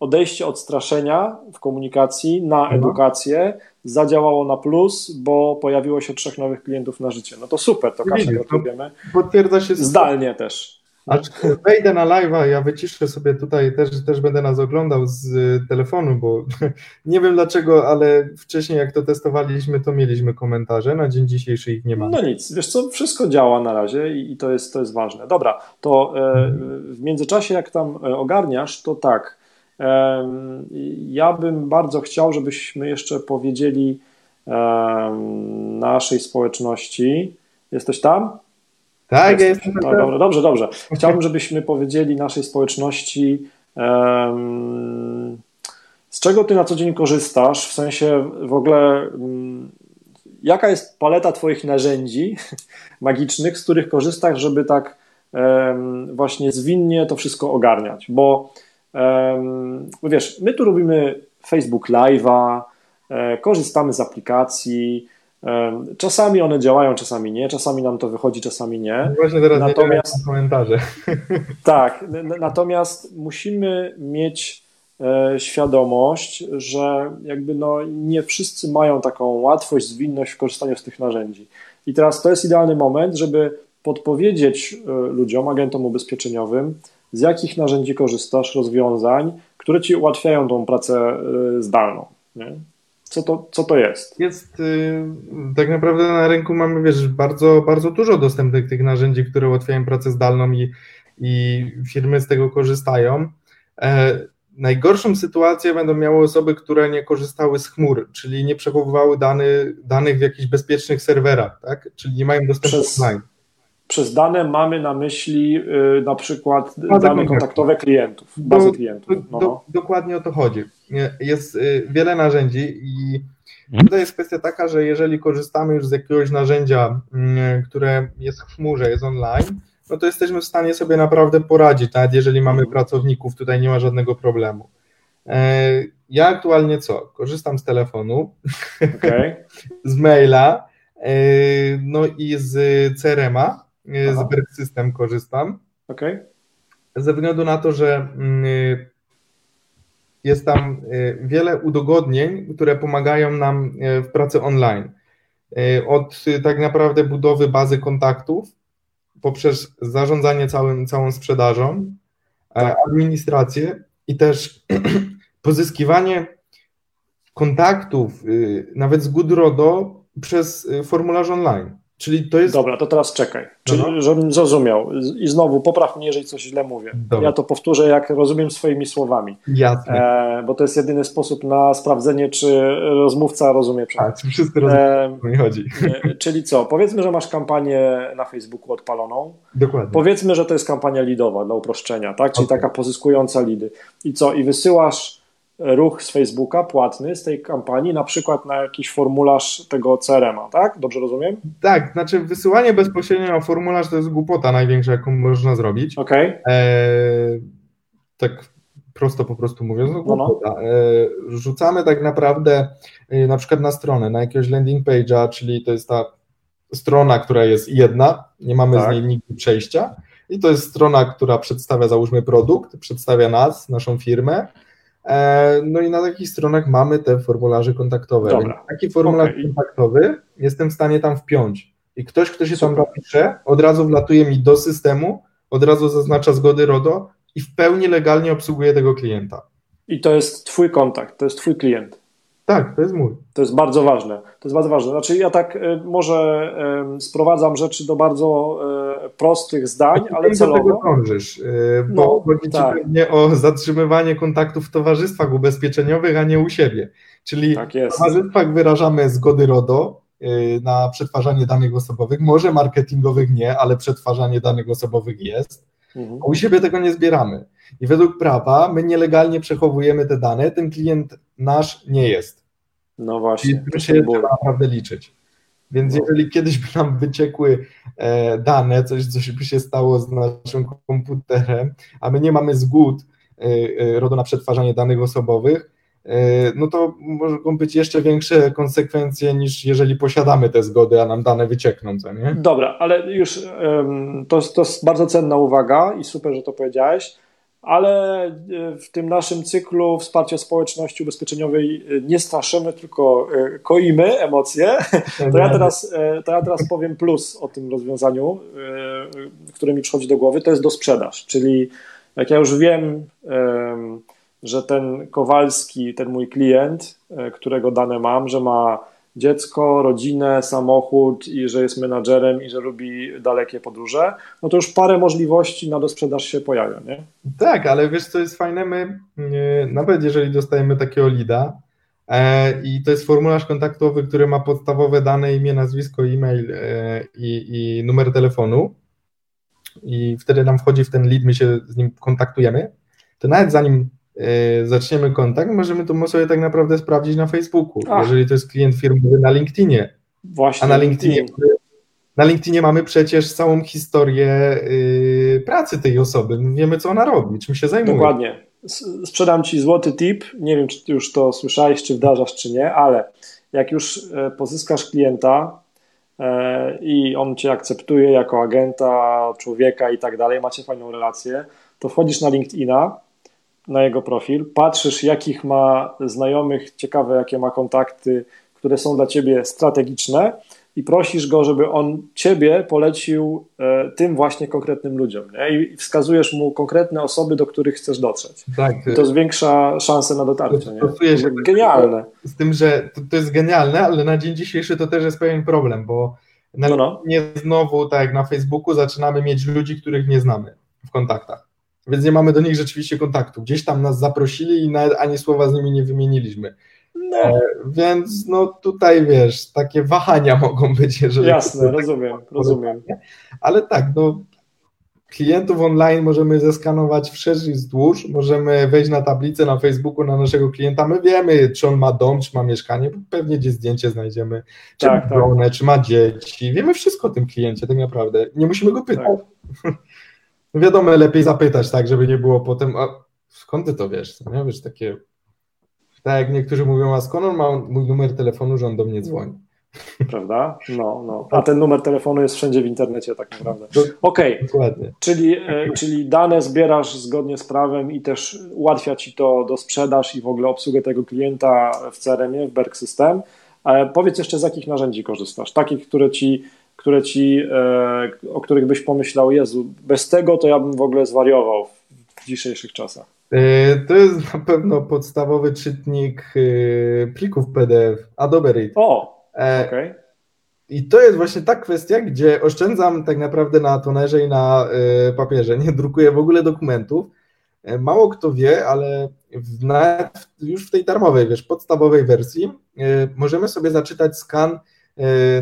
odejście od straszenia w komunikacji na mhm. edukację zadziałało na plus, bo pojawiło się trzech nowych klientów na życie. No to super, to Kasia, gratulujemy. Potwierdza się zdalnie też. A wejdę na live'a, ja wyciszę sobie tutaj, też, też będę nas oglądał z telefonu, bo nie wiem dlaczego, ale wcześniej jak to testowaliśmy, to mieliśmy komentarze, na dzień dzisiejszy ich nie ma. No nic, wiesz co, wszystko działa na razie i to jest, to jest ważne. Dobra, to e, w międzyczasie jak tam e, ogarniasz, to tak, ja bym bardzo chciał, żebyśmy jeszcze powiedzieli naszej społeczności, jesteś tam? Tak, ja jestem. No, dobrze, dobrze, dobrze. Chciałbym, żebyśmy powiedzieli naszej społeczności, um, z czego ty na co dzień korzystasz, w sensie w ogóle um, jaka jest paleta twoich narzędzi magicznych, z których korzystasz, żeby tak um, właśnie zwinnie to wszystko ogarniać, bo wiesz, my tu robimy Facebook Live'a, e, korzystamy z aplikacji, Czasami one działają, czasami nie, czasami nam to wychodzi, czasami nie. No właśnie teraz natomiast, komentarze. Tak, natomiast musimy mieć e, świadomość, że jakby no nie wszyscy mają taką łatwość, zwinność w korzystaniu z tych narzędzi. I teraz to jest idealny moment, żeby podpowiedzieć e, ludziom, agentom ubezpieczeniowym, z jakich narzędzi korzystasz, rozwiązań, które ci ułatwiają tą pracę e, zdalną. Nie? Co to, co to jest? Jest, y, tak naprawdę na rynku mamy, wiesz, bardzo, bardzo dużo dostępnych tych narzędzi, które ułatwiają pracę zdalną i, i firmy z tego korzystają. E, najgorszą sytuację będą miały osoby, które nie korzystały z chmur, czyli nie przechowywały dany, danych w jakichś bezpiecznych serwerach, tak? czyli nie mają dostępu Przez... online przez dane mamy na myśli yy, na przykład dane kontaktowe klientów, bazy do, klientów. No. Do, dokładnie o to chodzi. Jest y, wiele narzędzi i tutaj jest kwestia taka, że jeżeli korzystamy już z jakiegoś narzędzia, y, które jest w chmurze, jest online, no to jesteśmy w stanie sobie naprawdę poradzić, nawet jeżeli mamy mhm. pracowników, tutaj nie ma żadnego problemu. E, ja aktualnie co? Korzystam z telefonu, okay. z maila, e, no i z CRM-a, Aha. z Berg System korzystam. Okay. Ze względu na to, że mm, jest tam y, wiele udogodnień, które pomagają nam y, w pracy online. Y, od tak naprawdę budowy bazy kontaktów, poprzez zarządzanie całym, całą sprzedażą, tak. administrację i też pozyskiwanie kontaktów, nawet z Goodrodo przez formularz online. Czyli to jest. Dobra, to teraz czekaj. Czyli, no. żebym zrozumiał. I znowu popraw mnie, jeżeli coś źle mówię. Dobra. Ja to powtórzę, jak rozumiem swoimi słowami. Jasne. E, bo to jest jedyny sposób na sprawdzenie, czy rozmówca rozumie. Tak, czy wszyscy rozumieją, e, mi chodzi. E, czyli co? Powiedzmy, że masz kampanię na Facebooku odpaloną. Dokładnie. Powiedzmy, że to jest kampania lidowa dla uproszczenia, tak? Czyli okay. taka pozyskująca lidy. I co? I wysyłasz ruch z Facebooka płatny z tej kampanii, na przykład na jakiś formularz tego CRM-a, tak? Dobrze rozumiem? Tak, znaczy wysyłanie bezpośrednio na formularz to jest głupota największa, jaką można zrobić. Okej. Okay. E, tak prosto po prostu mówiąc, no, głupota. No, no. E, rzucamy tak naprawdę e, na przykład na stronę, na jakiegoś landing page'a, czyli to jest ta strona, która jest jedna, nie mamy tak. z niej nigdy przejścia i to jest strona, która przedstawia załóżmy produkt, przedstawia nas, naszą firmę, no i na takich stronach mamy te formularze kontaktowe. Dobra. Taki formularz okay. kontaktowy jestem w stanie tam wpiąć. I ktoś, kto się Super. tam zapisze, od razu wlatuje mi do systemu, od razu zaznacza zgody RODO i w pełni legalnie obsługuje tego klienta. I to jest Twój kontakt, to jest Twój klient. Tak, to jest mój. To jest bardzo ważne. To jest bardzo ważne. Znaczy, ja tak y, może y, sprowadzam rzeczy do bardzo y, prostych zdań, ale celowo. Do tego dążysz, bo no, chodzi tak. ci pewnie o zatrzymywanie kontaktów w towarzystwach ubezpieczeniowych, a nie u siebie. Czyli tak w towarzystwach wyrażamy zgody RODO na przetwarzanie danych osobowych. Może marketingowych nie, ale przetwarzanie danych osobowych jest. Mhm. U siebie tego nie zbieramy. I według prawa my nielegalnie przechowujemy te dane, ten klient nasz nie jest. No właśnie. I to się trzeba naprawdę liczyć. Więc no. jeżeli kiedyś by nam wyciekły e, dane, coś, coś by się stało z naszym komputerem, a my nie mamy zgód e, e, RODO na przetwarzanie danych osobowych, no to mogą być jeszcze większe konsekwencje niż jeżeli posiadamy te zgody, a nam dane wyciekną, co nie? Dobra, ale już to, to jest bardzo cenna uwaga i super, że to powiedziałeś ale e, w tym naszym cyklu wsparcia społeczności ubezpieczeniowej e, nie straszymy, tylko e, koimy emocje. To ja teraz, to ja teraz powiem plus o tym rozwiązaniu, które mi przychodzi do głowy, to jest do sprzedaż, czyli jak ja już wiem, że ten Kowalski, ten mój klient, którego dane mam, że ma dziecko, rodzinę, samochód i że jest menadżerem i że lubi dalekie podróże, no to już parę możliwości na dosprzedaż się pojawia, nie? Tak, ale wiesz co jest fajne, my nawet jeżeli dostajemy takiego lida e, i to jest formularz kontaktowy, który ma podstawowe dane, imię, nazwisko, e-mail e, i, i numer telefonu i wtedy nam wchodzi w ten lead, my się z nim kontaktujemy, to nawet zanim E, zaczniemy kontakt, możemy to sobie tak naprawdę sprawdzić na Facebooku, Ach. jeżeli to jest klient firmowy na LinkedInie. Właśnie. A na LinkedInie, na LinkedInie mamy przecież całą historię yy, pracy tej osoby. Wiemy, co ona robi, czym się zajmuje. Dokładnie. Sprzedam Ci złoty tip. Nie wiem, czy Ty już to słyszałeś, czy wdarzasz, czy nie, ale jak już e, pozyskasz klienta e, i on Cię akceptuje jako agenta, człowieka i tak dalej, macie fajną relację, to wchodzisz na LinkedIna na jego profil, patrzysz, jakich ma znajomych, ciekawe, jakie ma kontakty, które są dla ciebie strategiczne i prosisz go, żeby on ciebie polecił e, tym właśnie konkretnym ludziom. Nie? I wskazujesz mu konkretne osoby, do których chcesz dotrzeć. Tak. I to zwiększa szanse na dotarcie. Nie? Się genialne. Z tym, że to, to, jest genialne, ale na dzień dzisiejszy to też jest pewien problem, bo na no, no. nie znowu, tak jak na Facebooku, zaczynamy mieć ludzi, których nie znamy w kontaktach więc nie mamy do nich rzeczywiście kontaktu. Gdzieś tam nas zaprosili i nawet ani słowa z nimi nie wymieniliśmy. No. E, więc no tutaj wiesz, takie wahania mogą być, jeżeli. Jasne, rozumiem, rozumiem. Ale tak, no klientów online możemy zeskanować wszerz i wzdłuż, możemy wejść na tablicę na Facebooku na naszego klienta, my wiemy, czy on ma dom, czy ma mieszkanie, pewnie gdzieś zdjęcie znajdziemy, czy tak, ma tak. czy ma dzieci, wiemy wszystko o tym kliencie tak naprawdę, nie musimy go pytać. Tak. Wiadomo, lepiej zapytać, tak, żeby nie było potem, a skąd ty to wiesz? Nie wiesz, takie, tak jak niektórzy mówią, a skąd on ma mój numer telefonu, że on do mnie dzwoni? Prawda? No, no. A ten numer telefonu jest wszędzie w internecie tak naprawdę. Okej, okay. Czyli, e, czyli dane zbierasz zgodnie z prawem i też ułatwia ci to do sprzedaż i w ogóle obsługę tego klienta w CRM-ie, w Berg System. Ale powiedz jeszcze, z jakich narzędzi korzystasz? Takich, które ci które ci, e, o których byś pomyślał, Jezu, bez tego to ja bym w ogóle zwariował w dzisiejszych czasach? E, to jest na pewno podstawowy czytnik e, plików PDF, Adobe Read. O. Okay. I to jest właśnie ta kwestia, gdzie oszczędzam tak naprawdę na tonerze i na papierze, nie drukuję w ogóle dokumentów. Mało kto wie, ale w, nawet już w tej darmowej, wiesz, podstawowej wersji możemy sobie zaczytać skan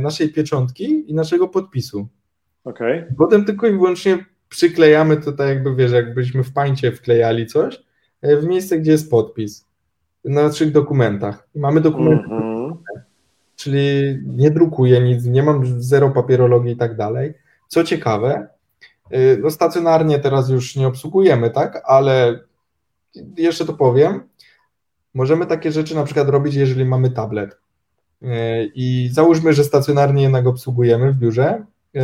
naszej pieczątki i naszego podpisu. Okay. Potem tylko i wyłącznie przyklejamy to tak jakby, wiesz, jakbyśmy w pańcie wklejali coś w miejsce, gdzie jest podpis na naszych dokumentach. Mamy dokumenty mm -hmm czyli nie drukuję nic, nie mam zero papierologii i tak dalej. Co ciekawe, y, no stacjonarnie teraz już nie obsługujemy, tak, ale jeszcze to powiem, możemy takie rzeczy na przykład robić, jeżeli mamy tablet. Y, I załóżmy, że stacjonarnie jednak obsługujemy w biurze, y,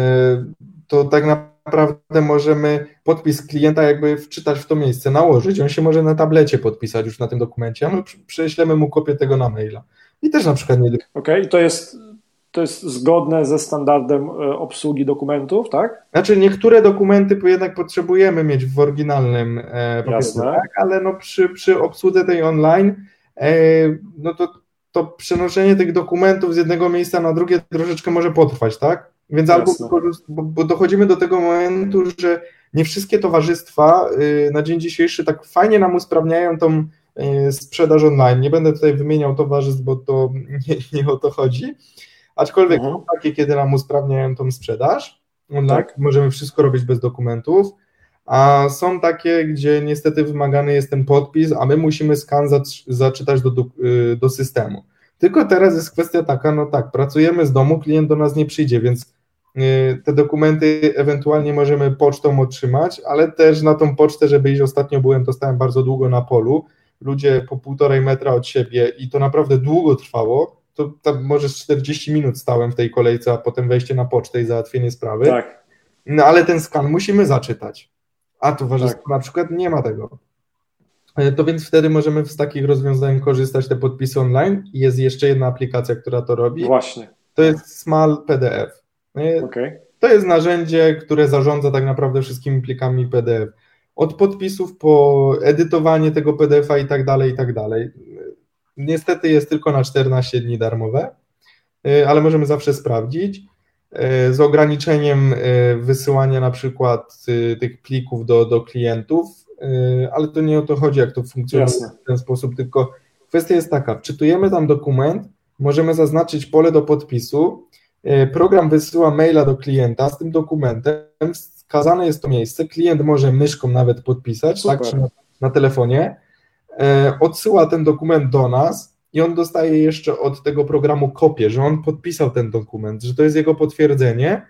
to tak naprawdę możemy podpis klienta jakby wczytać w to miejsce, nałożyć. On się może na tablecie podpisać już na tym dokumencie, a my prześlemy mu kopię tego na maila. I też na przykład nie. Okej, okay, to jest to jest zgodne ze standardem e, obsługi dokumentów, tak? Znaczy niektóre dokumenty jednak potrzebujemy mieć w oryginalnym e, tak? ale no przy, przy obsłudze tej online, e, no to, to przenoszenie tych dokumentów z jednego miejsca na drugie troszeczkę może potrwać, tak? Więc albo bo, bo dochodzimy do tego momentu, że nie wszystkie towarzystwa y, na dzień dzisiejszy tak fajnie nam usprawniają tą y, sprzedaż online. Nie będę tutaj wymieniał towarzystw, bo to nie, nie o to chodzi. Aczkolwiek mhm. takie, kiedy nam usprawniają tą sprzedaż tak. możemy wszystko robić bez dokumentów, a są takie, gdzie niestety wymagany jest ten podpis, a my musimy skan zaczytać do, do, y, do systemu. Tylko teraz jest kwestia taka, no tak, pracujemy z domu, klient do nas nie przyjdzie, więc Y, te dokumenty ewentualnie możemy pocztą otrzymać, ale też na tą pocztę, żeby iść, ostatnio byłem, to stałem bardzo długo na polu, ludzie po półtorej metra od siebie i to naprawdę długo trwało, to tam może 40 minut stałem w tej kolejce, a potem wejście na pocztę i załatwienie sprawy. Tak. No ale ten skan musimy zaczytać, a towarzystwo tak. na przykład nie ma tego. E, to więc wtedy możemy z takich rozwiązań korzystać, te podpisy online. Jest jeszcze jedna aplikacja, która to robi. Właśnie. To jest Small PDF. No okay. To jest narzędzie, które zarządza tak naprawdę wszystkimi plikami PDF. Od podpisów po edytowanie tego PDF-a i tak dalej, i tak dalej. Niestety jest tylko na 14 dni darmowe, y, ale możemy zawsze sprawdzić. Y, z ograniczeniem y, wysyłania na przykład tych plików do, do klientów, ale to nie o to chodzi, jak to funkcjonuje Jasne. w ten sposób, tylko kwestia jest taka, wczytujemy tam dokument, możemy zaznaczyć pole do podpisu, E, program wysyła maila do klienta z tym dokumentem, wskazane jest to miejsce, klient może myszką nawet podpisać, tak, czy na, na telefonie, e, odsyła ten dokument do nas i on dostaje jeszcze od tego programu kopię, że on podpisał ten dokument, że to jest jego potwierdzenie.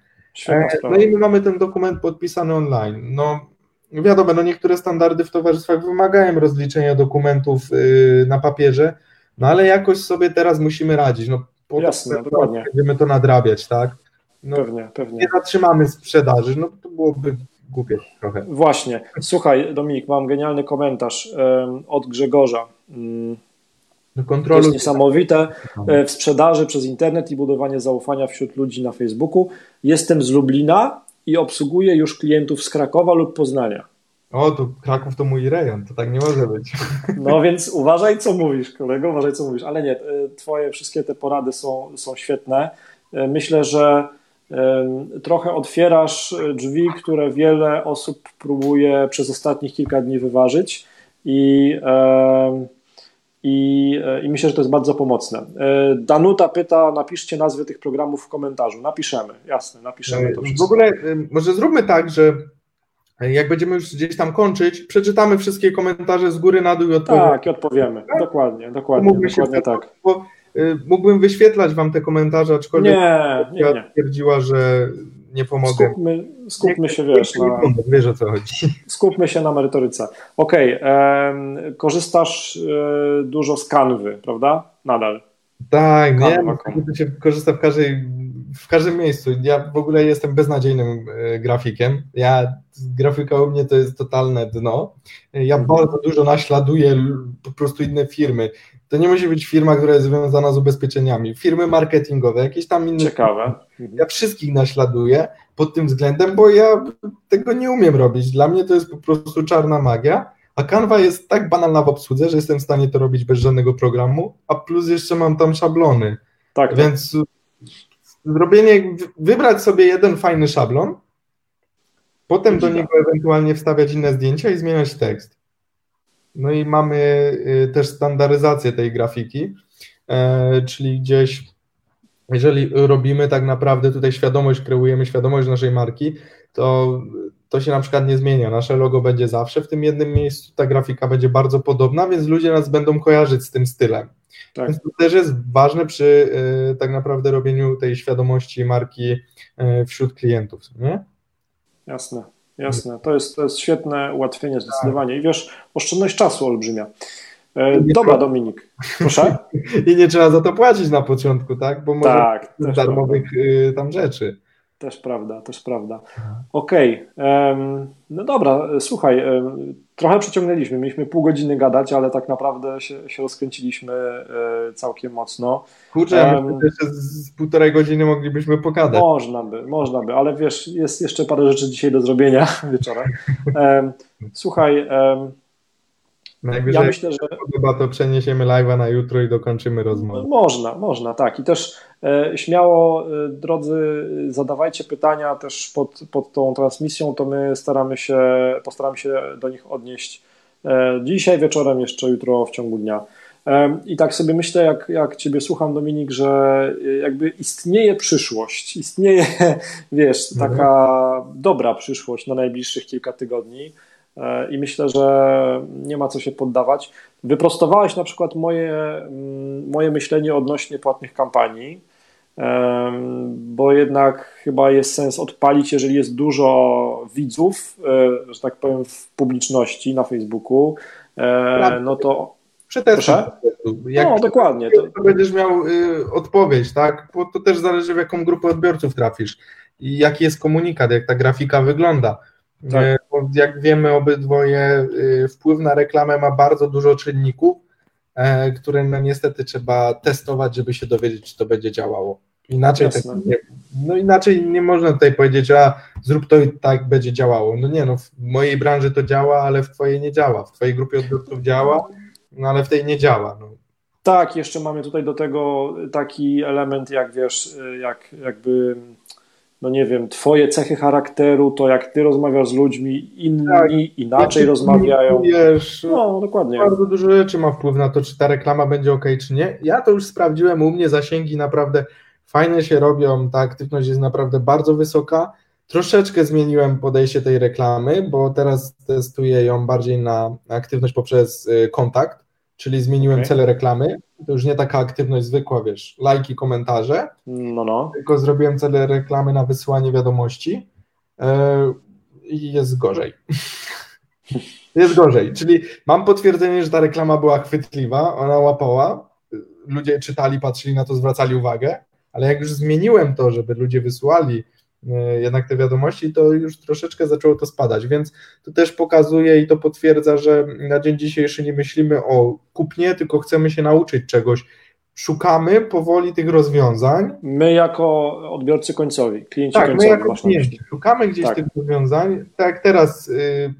E, no i my mamy ten dokument podpisany online. No wiadomo, no niektóre standardy w towarzystwach wymagają rozliczenia dokumentów y, na papierze, no ale jakoś sobie teraz musimy radzić. No, po Jasne, to, dokładnie. Będziemy to nadrabiać, tak? No, pewnie, pewnie. Nie zatrzymamy sprzedaży, no to byłoby głupie trochę. Właśnie. Słuchaj, Dominik, mam genialny komentarz um, od Grzegorza. Um, to jest niesamowite. E, w sprzedaży przez internet i budowanie zaufania wśród ludzi na Facebooku. Jestem z Lublina i obsługuję już klientów z Krakowa lub Poznania. O, to Kraków to mój rejon, to tak nie może być. No więc uważaj, co mówisz, kolego, uważaj, co mówisz. Ale nie, e, twoje wszystkie te porady są, są świetne. E, myślę, że trochę otwierasz drzwi, które wiele osób próbuje przez ostatnich kilka dni wyważyć i, i, i myślę, że to jest bardzo pomocne. E, Danuta pyta, napiszcie nazwy tych programów w komentarzu. Napiszemy, jasne, napiszemy to wszystko. W ogóle może zróbmy tak, że jak będziemy już gdzieś tam kończyć, przeczytamy wszystkie komentarze z góry na dół i odpowiemy. Tak, i odpowiemy. Tak? Dokładnie, dokładnie, dokładnie tak. Bo, mógłbym wyświetlać wam te komentarze, aczkolwiek nie, nie, nie. twierdziła, że nie pomogę. Skupmy, skupmy się, wiesz, na, wiesz o co chodzi. Skupmy się na merytoryce. Okej, okay, korzystasz e, dużo z kanwy, prawda? Nadal. Tak, nie, się korzysta w każdej w każdym miejscu. Ja w ogóle jestem beznadziejnym e, grafikiem. Ja grafika u mnie to jest totalne dno. Ja mhm. bardzo dużo naśladuję po prostu inne firmy. To nie musi być firma, która jest związana z ubezpieczeniami. Firmy marketingowe, jakieś tam inne. Ciekawe. Mhm. Ja wszystkich naśladuję pod tym względem, bo ja tego nie umiem robić. Dla mnie to jest po prostu czarna magia. A Canva jest tak banalna w obsłudze, że jestem w stanie to robić bez żadnego programu, a plus jeszcze mam tam szablony. Tak. Więc zrobienie, wybrać sobie jeden fajny szablon, potem do niego ewentualnie wstawiać inne zdjęcia i zmieniać tekst. No i mamy y, też standaryzację tej grafiki, e, czyli gdzieś, jeżeli robimy tak naprawdę tutaj świadomość, kreujemy świadomość naszej marki, to to się na przykład nie zmienia. Nasze logo będzie zawsze w tym jednym miejscu, ta grafika będzie bardzo podobna, więc ludzie nas będą kojarzyć z tym stylem. Tak. Więc to też jest ważne przy y, tak naprawdę robieniu tej świadomości marki y, wśród klientów, nie? Jasne, jasne. To jest, to jest świetne ułatwienie zdecydowanie. I wiesz, oszczędność czasu olbrzymia. E, dobra, Dominik. Proszę? I nie trzeba za to płacić na początku, tak? Bo może tak, darmowych y, tam rzeczy. Też prawda, też prawda. Okej, okay. no dobra, słuchaj, trochę przeciągnęliśmy, mieliśmy pół godziny gadać, ale tak naprawdę się, się rozkręciliśmy e, całkiem mocno. Kurczę, um, jeszcze z półtorej godziny moglibyśmy pogadać. Można by, można by, ale wiesz, jest jeszcze parę rzeczy dzisiaj do zrobienia wieczorem. Słuchaj, Najwyżej ja myślę, że podoba, to przeniesiemy live'a na jutro i dokończymy rozmowę. Można, można, tak. I też śmiało, e, drodzy, zadawajcie pytania też pod, pod tą transmisją, to my staramy się, postaramy się do nich odnieść e, dzisiaj wieczorem, jeszcze jutro w ciągu dnia. E, I tak sobie myślę, jak, jak Ciebie słucham, Dominik, że e, jakby istnieje przyszłość, istnieje, wiesz, mhm. taka dobra przyszłość na najbliższych kilka tygodni. E, i myślę, że nie ma co się poddawać. Wyprostowałeś na przykład moje, mm, moje myślenie odnośnie płatnych kampanii, bo jednak chyba jest sens odpalić, jeżeli jest dużo widzów, e, że tak powiem, w publiczności na Facebooku, e, no to Przetestuj. Jak no, dokładnie. To... to będziesz miał y, odpowiedź, tak? Bo to też zależy, w jaką grupę odbiorców trafisz i jaki jest komunikat, jak ta grafika wygląda. Tak. E, bo jak wiemy obydwoje, y, wpływ na reklamę ma bardzo dużo czynników, które no niestety trzeba testować, żeby się dowiedzieć, czy to będzie działało. Inaczej, tak nie, no inaczej nie można tutaj powiedzieć, a zrób to i tak będzie działało. No nie, no w mojej branży to działa, ale w twojej nie działa. W twojej grupie odbiorców działa, no ale w tej nie działa. No. Tak, jeszcze mamy tutaj do tego taki element, jak wiesz, jak jakby no nie wiem, twoje cechy charakteru, to jak ty rozmawiasz z ludźmi, inni tak, inaczej rozmawiają. Wiesz, no, dokładnie. Bardzo dużo rzeczy ma wpływ na to, czy ta reklama będzie ok, czy nie. Ja to już sprawdziłem, u mnie zasięgi naprawdę fajne się robią, ta aktywność jest naprawdę bardzo wysoka. Troszeczkę zmieniłem podejście tej reklamy, bo teraz testuję ją bardziej na aktywność poprzez y, kontakt, czyli zmieniłem okay. cele reklamy. To już nie taka aktywność zwykła, wiesz, lajki, komentarze, no, no. tylko zrobiłem cele reklamy na wysyłanie wiadomości. Yy, i jest gorzej. jest gorzej, czyli mam potwierdzenie, że ta reklama była chwytliwa, ona łapała, ludzie czytali, patrzyli na to, zwracali uwagę, ale jak już zmieniłem to, żeby ludzie wysyłali E, jednak te wiadomości, to już troszeczkę zaczęło to spadać, więc to też pokazuje i to potwierdza, że na dzień dzisiejszy nie myślimy o kupnie, tylko chcemy się nauczyć czegoś. Szukamy powoli tych rozwiązań. My jako odbiorcy końcowi, klienci tak, końcowi. My jako klienci. Szukamy gdzieś tak. tych rozwiązań. Tak jak teraz y,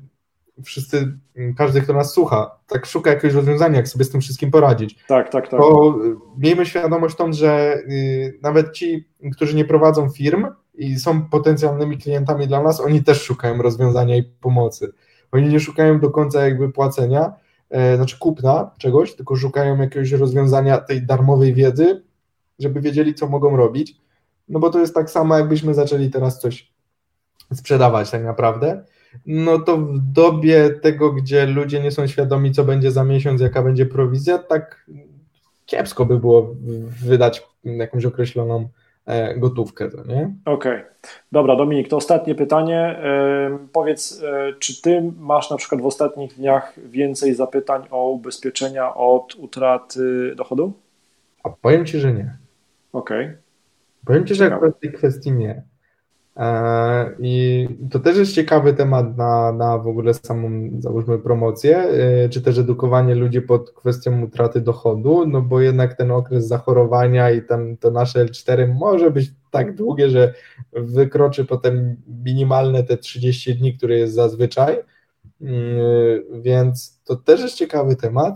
wszyscy, każdy, kto nas słucha, tak szuka jakiegoś rozwiązania, jak sobie z tym wszystkim poradzić. Tak, tak, tak. To miejmy świadomość tą, że y, nawet ci, którzy nie prowadzą firm, i są potencjalnymi klientami dla nas, oni też szukają rozwiązania i pomocy. Oni nie szukają do końca jakby płacenia, e, znaczy kupna czegoś, tylko szukają jakiegoś rozwiązania tej darmowej wiedzy, żeby wiedzieli, co mogą robić. No bo to jest tak samo, jakbyśmy zaczęli teraz coś sprzedawać tak naprawdę. No to w dobie tego, gdzie ludzie nie są świadomi, co będzie za miesiąc, jaka będzie prowizja, tak kiepsko by było wydać jakąś określoną gotówkę, to nie? Okej. Okay. Dobra, Dominik, to ostatnie pytanie. Powiedz, e, czy ty masz na przykład w ostatnich dniach więcej zapytań o ubezpieczenia od utraty dochodu? A powiem ci, że nie. Okej. Okay. Powiem ci, że w tej kwestii nie. E, I to też jest ciekawy temat na, na w ogóle samą, załóżmy, promocję, e, czy też edukowanie ludzi pod kwestią utraty dochodu, no bo jednak ten okres zachorowania i ten, to nasze L4 może być tak długie, że wykroczy potem minimalne te 30 dni, które jest zazwyczaj, mm, więc to też jest ciekawy temat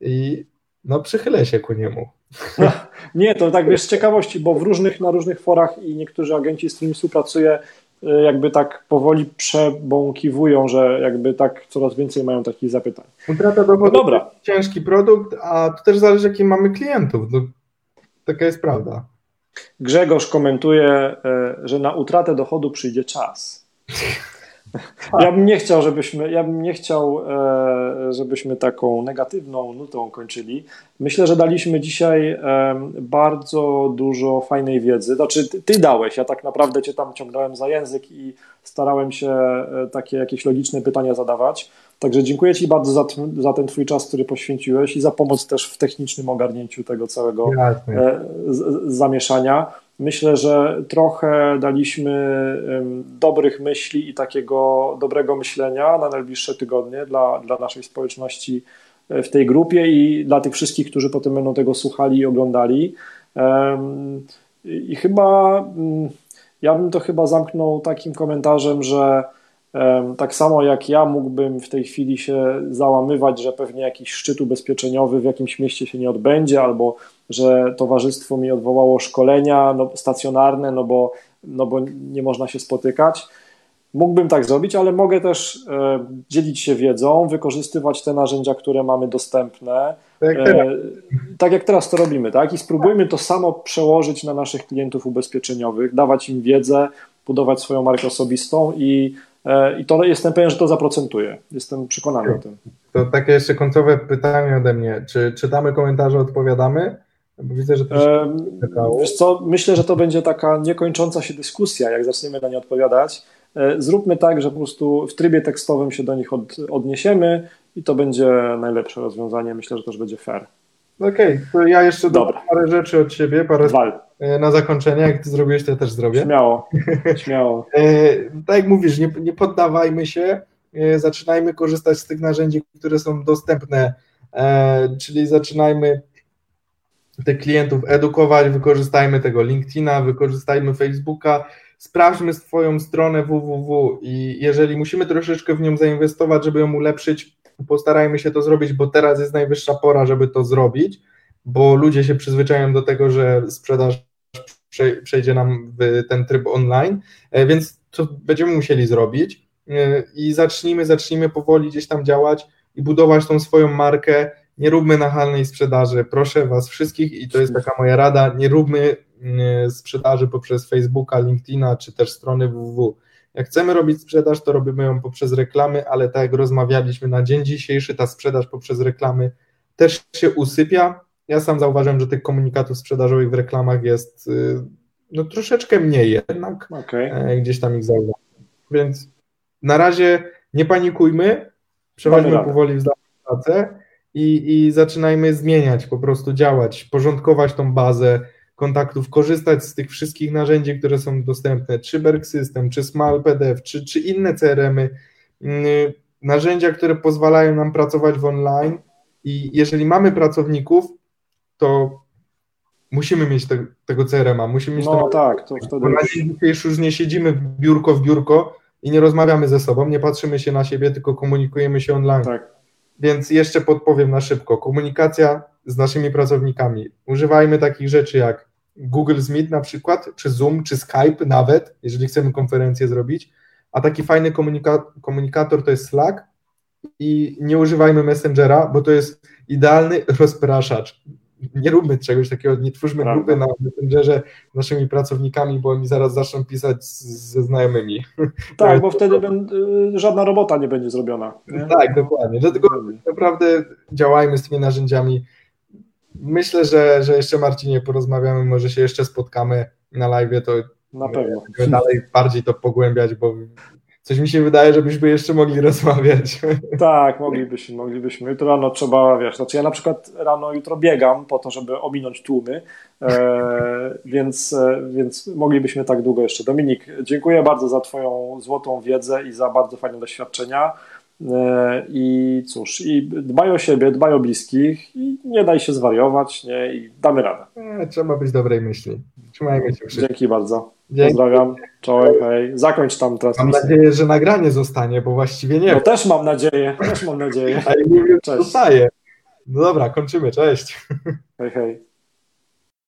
i no przychylę się ku niemu. Nie, to tak wiesz z ciekawości, bo w różnych, na różnych forach i niektórzy agenci, z którymi współpracuję, y, jakby tak powoli przebąkiwują, że jakby tak coraz więcej mają takich zapytań. Utrata dochodu no dobra. ciężki produkt, a to też zależy, jakich mamy klientów. No, taka jest prawda. Grzegorz komentuje, y, że na utratę dochodu przyjdzie czas. Ja bym nie chciał, żebyśmy, ja bym nie chciał, e, żebyśmy taką negatywną nutą kończyli. Myślę, że daliśmy dzisiaj bardzo dużo fajnej wiedzy. Znaczy, ty dałeś, ja tak naprawdę cię tam ciągnąłem za język i starałem się e, takie jakieś logiczne pytania zadawać. Także dziękuję Ci bardzo za, za ten Twój czas, który poświęciłeś i za pomoc też w technicznym ogarnięciu tego całego e, zamieszania. Myślę, że trochę daliśmy dobrych myśli i takiego dobrego myślenia na najbliższe tygodnie dla, dla naszej społeczności e, w tej grupie i dla tych wszystkich, którzy potem będą tego słuchali i oglądali. I chyba mm, ja bym to chyba zamknął takim komentarzem, że tak samo jak ja mógłbym w tej chwili się załamywać, że pewnie jakiś szczyt ubezpieczeniowy w jakimś mieście się nie odbędzie, albo że towarzystwo mi odwołało szkolenia no, stacjonarne, no bo, no bo nie można się spotykać. Mógłbym tak zrobić, ale mogę też e, dzielić się wiedzą, wykorzystywać te narzędzia, które mamy dostępne, tak jak, e, tak jak teraz to robimy, tak? I spróbujmy to samo przełożyć na naszych klientów ubezpieczeniowych, dawać im wiedzę, budować swoją markę osobistą i I to jestem pewien, że to zaprocentuje. Jestem przekonany o tym. To takie jeszcze końcowe pytanie ode mnie. Czy czytamy komentarze, odpowiadamy? Bo widzę, że to e, Wiesz co, myślę, że to będzie taka niekończąca się dyskusja, jak zaczniemy na nie odpowiadać. E, zróbmy tak, że po prostu w trybie tekstowym się do nich od, odniesiemy i to będzie najlepsze rozwiązanie. Myślę, że też będzie fair. Okej, okay, to ja jeszcze dodam parę rzeczy od siebie, parę Wal. E, na zakończenie. Jak ty zrobiłeś, to ja też zrobię. Śmiało, śmiało. E, tak jak mówisz, nie, nie poddawajmy się, e, zaczynajmy korzystać z tych narzędzi, które są dostępne, czyli zaczynajmy tych klientów edukować, wykorzystajmy tego LinkedIna, wykorzystajmy Facebooka, sprawdźmy swoją stronę www i jeżeli musimy troszeczkę w nią zainwestować, żeby ją ulepszyć, postarajmy się to zrobić, bo teraz jest najwyższa pora, żeby to zrobić, bo ludzie się przyzwyczają do tego, że sprzedaż przejdzie nam w ten tryb online, e, więc to będziemy musieli zrobić e, i zacznijmy, zacznijmy powoli gdzieś tam działać i budować tą swoją markę. Nie róbmy nachalnej sprzedaży. Proszę Was wszystkich, i to jest taka moja rada, nie róbmy e, sprzedaży poprzez Facebooka, LinkedIna czy też strony www. Jak chcemy robić sprzedaż, to robimy ją poprzez reklamy, ale tak jak rozmawialiśmy na dzień dzisiejszy, ta sprzedaż poprzez reklamy też się usypia. Ja sam zauważyłem, że tych komunikatów sprzedażowych w reklamach jest y, no, troszeczkę mniej jednak. Okay. Gdzieś tam ich zauważyłem. Więc na razie nie panikujmy, przechodźmy powoli w pracę i, i zaczynajmy zmieniać, po prostu działać, porządkować tą bazę, kontaktów, korzystać z tych wszystkich narzędzi, które są dostępne, czy Berg System, czy Small PDF, czy, czy inne CRM-y, mm, narzędzia, które pozwalają nam pracować w online i jeżeli mamy pracowników, to musimy mieć te, tego CRM-a, musimy mieć No ten, tak, to wtedy... Dzień już nie siedzimy biurko w biurko i nie rozmawiamy ze sobą, nie patrzymy się na siebie, tylko komunikujemy się online. Tak. Więc jeszcze podpowiem na szybko. Komunikacja z naszymi pracownikami. Używajmy takich rzeczy jak Google Meet na przykład, czy Zoom, czy Skype nawet, jeżeli chcemy konferencję zrobić. A taki fajny komunika komunikator to jest Slack i nie używajmy Messengera, bo to jest idealny rozpraszacz. Nie róbmy czegoś takiego, nie twórzmy Prawda. grupy na Messengerze z naszymi pracownikami, bo oni zaraz zaczną pisać ze znajomymi. Tak, bo wtedy y, żadna robota nie będzie zrobiona. Nie? Tak, dokładnie. Dlatego naprawdę działajmy z tymi narzędziami Myślę, że, że jeszcze Marcinie porozmawiamy, może się jeszcze spotkamy na live, to na pewno. dalej bardziej to pogłębiać, bo coś mi się wydaje, żebyśmy jeszcze mogli rozmawiać. Tak, moglibyśmy, moglibyśmy. Jutro rano trzeba, wiesz, znaczy ja na przykład rano jutro biegam po to, żeby ominąć tłumy, e, więc, e, więc moglibyśmy tak długo jeszcze. Dominik, dziękuję bardzo za Twoją złotą wiedzę i za bardzo fajne doświadczenia. E, I cóż, i dbaj o siebie, dbaj o bliskich i nie daj się zwariować, nie, i damy radę. E, trzeba być dobrej myśli. Trzymajmy się wszyscy. Dzięki bardzo. Dzięki. Pozdrawiam. Czołem, hej. Zakończ tam teraz. Mam nadzieję, że nagranie zostanie, bo właściwie nie. No też mam nadzieję, też mam nadzieję. Ale nie wiem, czy zostaje. No dobra, kończymy. Cześć. Hej, hej.